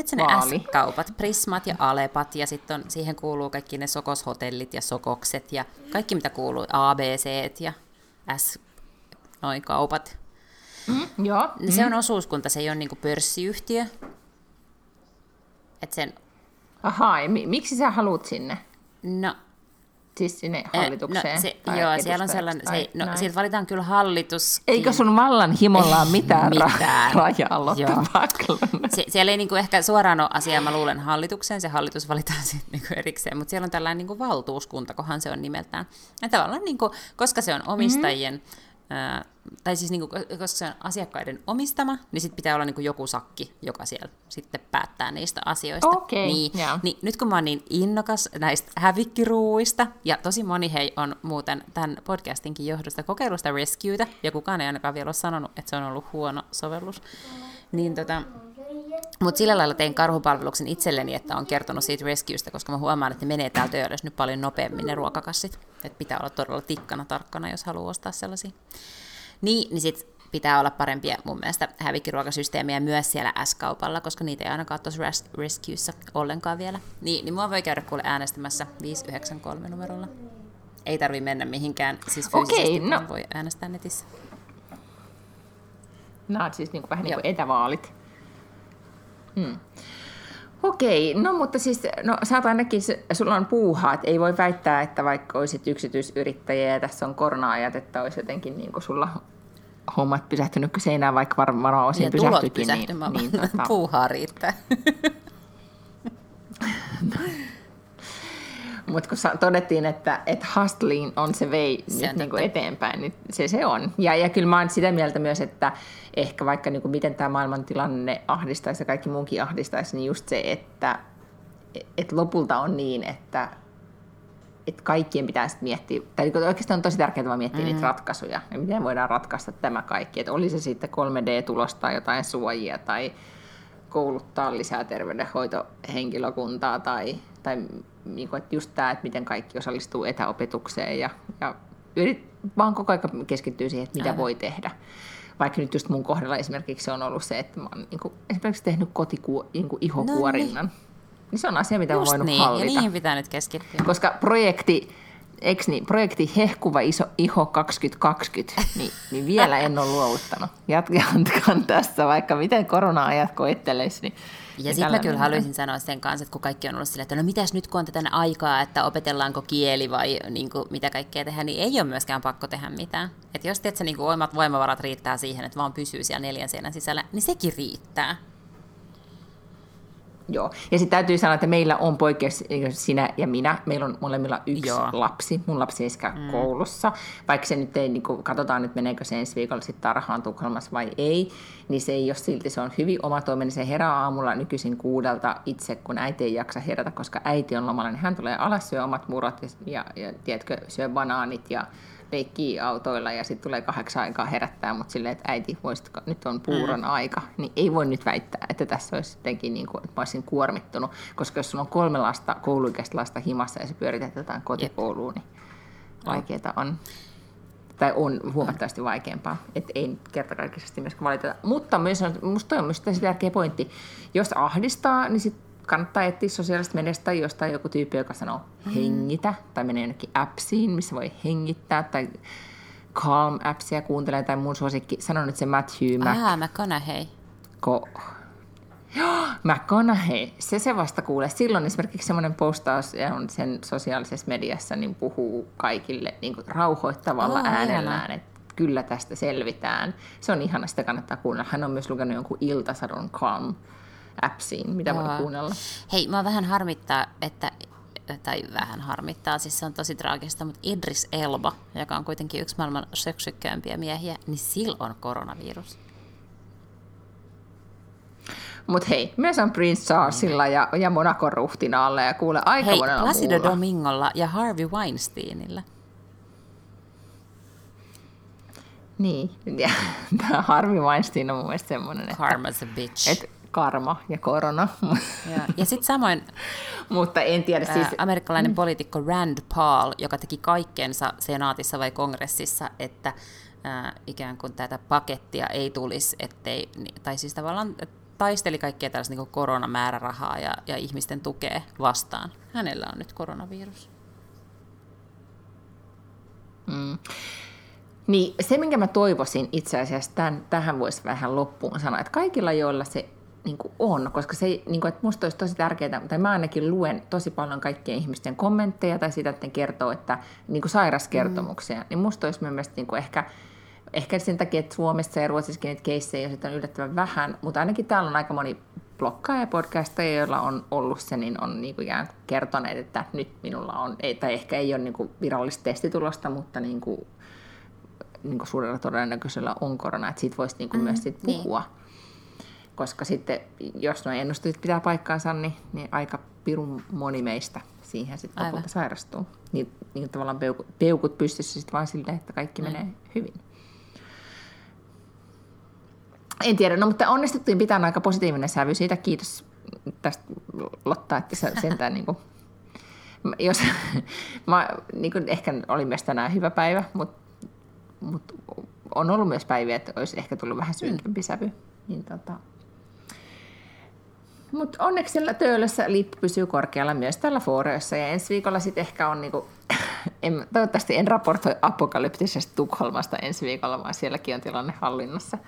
ne. S-kaupat, Prismat ja Alepat, ja sitten siihen kuuluu kaikki ne Sokoshotellit ja Sokokset ja kaikki mitä kuuluu, ABC ja S, noin kaupat.
Joo.
Mm. Se on osuuskunta, se ei ole niinku pörssiyhtiö. Et sen,
Ahaa, ja mi, miksi sä haluat sinne?
no,
Siis sinne
eh,
hallitukseen?
no, se, joo, siellä on sellainen, se, no,
näin?
siitä valitaan kyllä hallitus.
Eikö sun vallan himolla ole mitään,
mitään.
mitään. rajaa?
Se, siellä ei niinku ehkä suoraan ole asiaa, mä luulen hallitukseen, se hallitus valitaan sitten niinku erikseen, mutta siellä on tällainen niinku valtuuskunta, kohan se on nimeltään. Ja tavallaan, niinku, koska se on omistajien, mm-hmm. Tai siis niinku, koska se on asiakkaiden omistama, niin sitten pitää olla niinku joku sakki, joka siellä sitten päättää niistä asioista.
Okei,
niin,
joo.
niin nyt kun mä oon niin innokas näistä hävikkiruuista, ja tosi moni hei on muuten tämän podcastinkin johdosta kokeillut sitä Rescuetä, ja kukaan ei ainakaan vielä ole sanonut, että se on ollut huono sovellus, niin tota, mutta sillä lailla tein karhupalveluksen itselleni, että on kertonut siitä Rescuesta, koska mä huomaan, että ne menee täältä ylös nyt paljon nopeammin ne ruokakassit. Että pitää olla todella tikkana tarkkana, jos haluaa ostaa sellaisia. Niin, niin sit pitää olla parempia mun mielestä hävikkiruokasysteemiä myös siellä S-kaupalla, koska niitä ei ainakaan tuossa Res- Rescuessa ollenkaan vielä. Niin, niin mua voi käydä kuule äänestämässä 593 numerolla. Ei tarvi mennä mihinkään, siis fyysisesti
Okei, no.
voi äänestää netissä.
Nämä on siis niinku vähän niin kuin etävaalit. Hmm. Okei, no mutta siis, no sä oot ainakin, sulla on puuhaa, että ei voi väittää, että vaikka olisit yksityisyrittäjä ja tässä on korona-ajat, että olisi jotenkin niin kuin sulla hommat pysähtynyt seinään, vaikka varmaan osin
ja tulot
pysähtyikin. Niin,
pysähtymään,
niin,
niin,
tota,
puuhaa riittää.
Mutta kun todettiin, että, että hustling on se vei
Se
nyt niin kuin eteenpäin, niin se se on. Ja, ja kyllä mä oon sitä mieltä myös, että ehkä vaikka niin kuin miten tämä maailmantilanne ahdistaisi ja kaikki muunkin ahdistaisi, niin just se, että että lopulta on niin, että että kaikkien pitää sitten miettiä, tai niin kuin oikeastaan on tosi tärkeää vaan miettiä mm. niitä ratkaisuja, ja miten voidaan ratkaista tämä kaikki, että oli se sitten 3D-tulosta tai jotain suojia, tai kouluttaa lisää terveydenhoitohenkilökuntaa, tai, tai niin kuin, että just tämä, että miten kaikki osallistuu etäopetukseen, ja, ja yrit, vaan koko ajan keskittyy siihen, että mitä
Aivan.
voi tehdä. Vaikka nyt just mun kohdalla esimerkiksi se on ollut se, että mä oon niin kuin, esimerkiksi tehnyt kotiku, niin kuin ihokuorinnan. niin. se on asia, mitä
Just
voinut
niin, ja
hallita.
niihin pitää nyt keskittyä.
Koska projekti, eks niin, projekti Hehkuva iso, Iho 2020, niin, niin vielä en ole luovuttanut. Jatkan tässä, vaikka miten korona-ajat koettelisi. Niin,
Ja sitten mä kyllä haluaisin sanoa sen kanssa, että kun kaikki on ollut silleen, että no mitäs nyt kun on tätä aikaa, että opetellaanko kieli vai niin kuin, mitä kaikkea tehdä, niin ei ole myöskään pakko tehdä mitään. Että jos tiedät, niin kuin omat voimavarat riittää siihen, että vaan pysyy siellä neljän seinän sisällä, niin sekin riittää.
Joo. Ja sitten täytyy sanoa, että meillä on poikkeus, sinä ja minä, meillä on molemmilla yksi
Joo.
Lapsi. Mun lapsi ei käy mm. koulussa, vaikka se nyt ei, niin kuin, katsotaan nyt meneekö se ensi viikolla sitten tarhaan Tukholmassa vai ei, niin se ei ole silti, se on hyvin omatoiminen. Se herää aamulla nykyisin kuudelta itse, kun äiti ei jaksa herätä, koska äiti on lomalla, niin hän tulee alas, syö omat murot ja, ja, ja tiedätkö, syö banaanit ja leikkii autoilla ja sitten tulee kahdeksan aikaa herättää, mutta silleen, että äiti, voisitko, nyt on puuron mm. aika, niin ei voi nyt väittää, että tässä olisi jotenkin, niin kuin, että mä olisin kuormittunut, koska jos sulla on kolme lasta, kouluikäistä lasta himassa ja se pyöritetään kotikouluun, niin vaikeaa on. Tai on huomattavasti vaikeampaa, että ei kertakaikkisesti myöskään valiteta. Mutta myös on, musta toi on myös tosi tärkeä pointti. Jos ahdistaa, niin sit kannattaa etsiä sosiaalista mediasta tai jostain joku tyyppi, joka sanoo hengitä, tai menee jonnekin appsiin, missä voi hengittää, tai Calm-appsia kuuntelee, tai mun suosikki, sanon nyt se Matthew Mac,
Ah, McConaughey.
Ko... Joo, McConaughey, se se vasta kuulee. Silloin esimerkiksi semmoinen postaus ja on sen sosiaalisessa mediassa, niin puhuu kaikille niin kuin rauhoittavalla
Oh,
äänellään, että kyllä tästä selvitään. Se on ihana, sitä kannattaa kuunnella. Hän on myös lukenut jonkun iltasadun Calm appsiin, mitä voi
Joo.
kuunnella.
Hei, mä vähän harmittaa, että tai vähän harmittaa, siis se on tosi traagista, mutta Idris Elba, joka on kuitenkin yksi maailman söksykkäimpiä miehiä, niin sillä on koronavirus.
Mutta hei, myös on Prince Charlesilla ja, ja Monacon ruhtinaalla ja kuule aika
Hei,
monella
Placido
muulla.
Domingolla ja Harvey Weinsteinilla.
Niin, ja Harvey Weinstein on mun mielestä semmoinen, että,
Karma's a bitch.
että karma ja korona.
ja, ja sitten samoin
Mutta en tiedä, siis
amerikkalainen poliitikko Rand Paul, joka teki kaikkensa senaatissa vai kongressissa, että ää, ikään kuin tätä pakettia ei tulisi, ettei, tai siis tavallaan taisteli kaikkea tällaista niin koronamäärärahaa ja, ja ihmisten tukea vastaan. Hänellä on nyt koronavirus.
Niin se, minkä mä toivoisin itse asiassa, tämän, tähän voisi vähän loppuun sanoa, että kaikilla, joilla se niin kuin on, koska se, niin kuin, että musta olisi tosi tärkeää, tai mä ainakin luen tosi paljon kaikkien ihmisten kommentteja tai sitä, että ne kertoo, että niin kuin sairaskertomuksia, mm. niin musta olisi mielestäni niin kuin ehkä, ehkä sen takia, että Suomessa ja Ruotsissakin niitä keissejä on yllättävän vähän, mutta ainakin täällä on aika moni blokkaaja ja podcasteja, joilla on ollut se, niin on niin kuin ikään kuin kertoneet, että nyt minulla on, ei, tai ehkä ei ole niin kuin virallista testitulosta, mutta niin kuin niin kuin suurella todennäköisellä on korona, että siitä voisi niin kuin mm, myös sit
niin.
Koska sitten, jos nuo ennusteet pitää paikkaansa, niin, niin aika pirun moni meistä siihen sitten
Aivan.
lopulta sairastuu. Niin, niin tavallaan peukut, peukut pystyssä sitten vaan silleen, että kaikki mm. menee hyvin. En tiedä, no mutta onnistuttiin pitämään aika positiivinen sävy siitä. Kiitos tästä Lotta, että sä sentään niin kuin, jos, mä, niin kuin ehkä oli myös tänään hyvä päivä, mutta mutta on ollut myös päiviä, että olisi ehkä tullut vähän synkempi sävy. Niin tota. Mutta onneksi siellä töölössä lippu pysyy korkealla myös tällä fooreissa ja ensi viikolla sitten ehkä on niinku, en, toivottavasti en raportoi apokalyptisesta Tukholmasta ensi viikolla, vaan sielläkin on tilanne hallinnassa.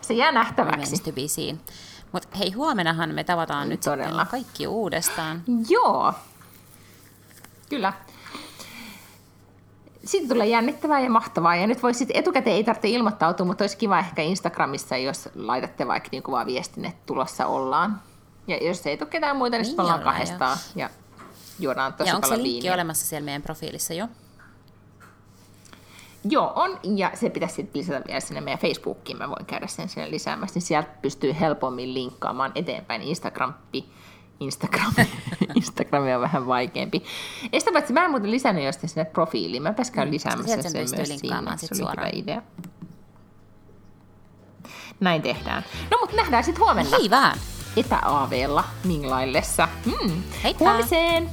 Se jää nähtäväksi.
Seen. Mutta hei, huomenahan me tavataan nyt
Todella.
sitten kaikki uudestaan.
Joo, kyllä. siitä tulee jännittävää ja mahtavaa. Ja nyt voisi etukäteen ei tarvitse ilmoittautua, mutta olisi kiva ehkä Instagramissa, jos laitatte vaikka niin kuvaa viestin, että tulossa ollaan. Ja jos ei tule ketään muita, niin, niin ollaan kahdestaan jo. ja juodaan tosi
Ja onko se linkki
viiniä.
olemassa siellä meidän profiilissa jo?
Joo, on, ja se pitäisi sitten lisätä vielä sinne meidän Facebookiin, mä voin käydä sen sinne lisäämässä, niin sieltä pystyy helpommin linkkaamaan eteenpäin Instagrampi. Instagram. Instagram on vähän vaikeampi. Ja sitä paitsi mä en muuten lisännyt jostain sinne profiiliin, mä käyn mm, lisäämässä
sen,
sen myös sinne.
sit
Se oli hyvä idea. Näin tehdään. No mutta nähdään sitten huomenna
Hei vaan!
Etä-aaveella minglaillessa. Mm.
Heippa!
Huomiseen!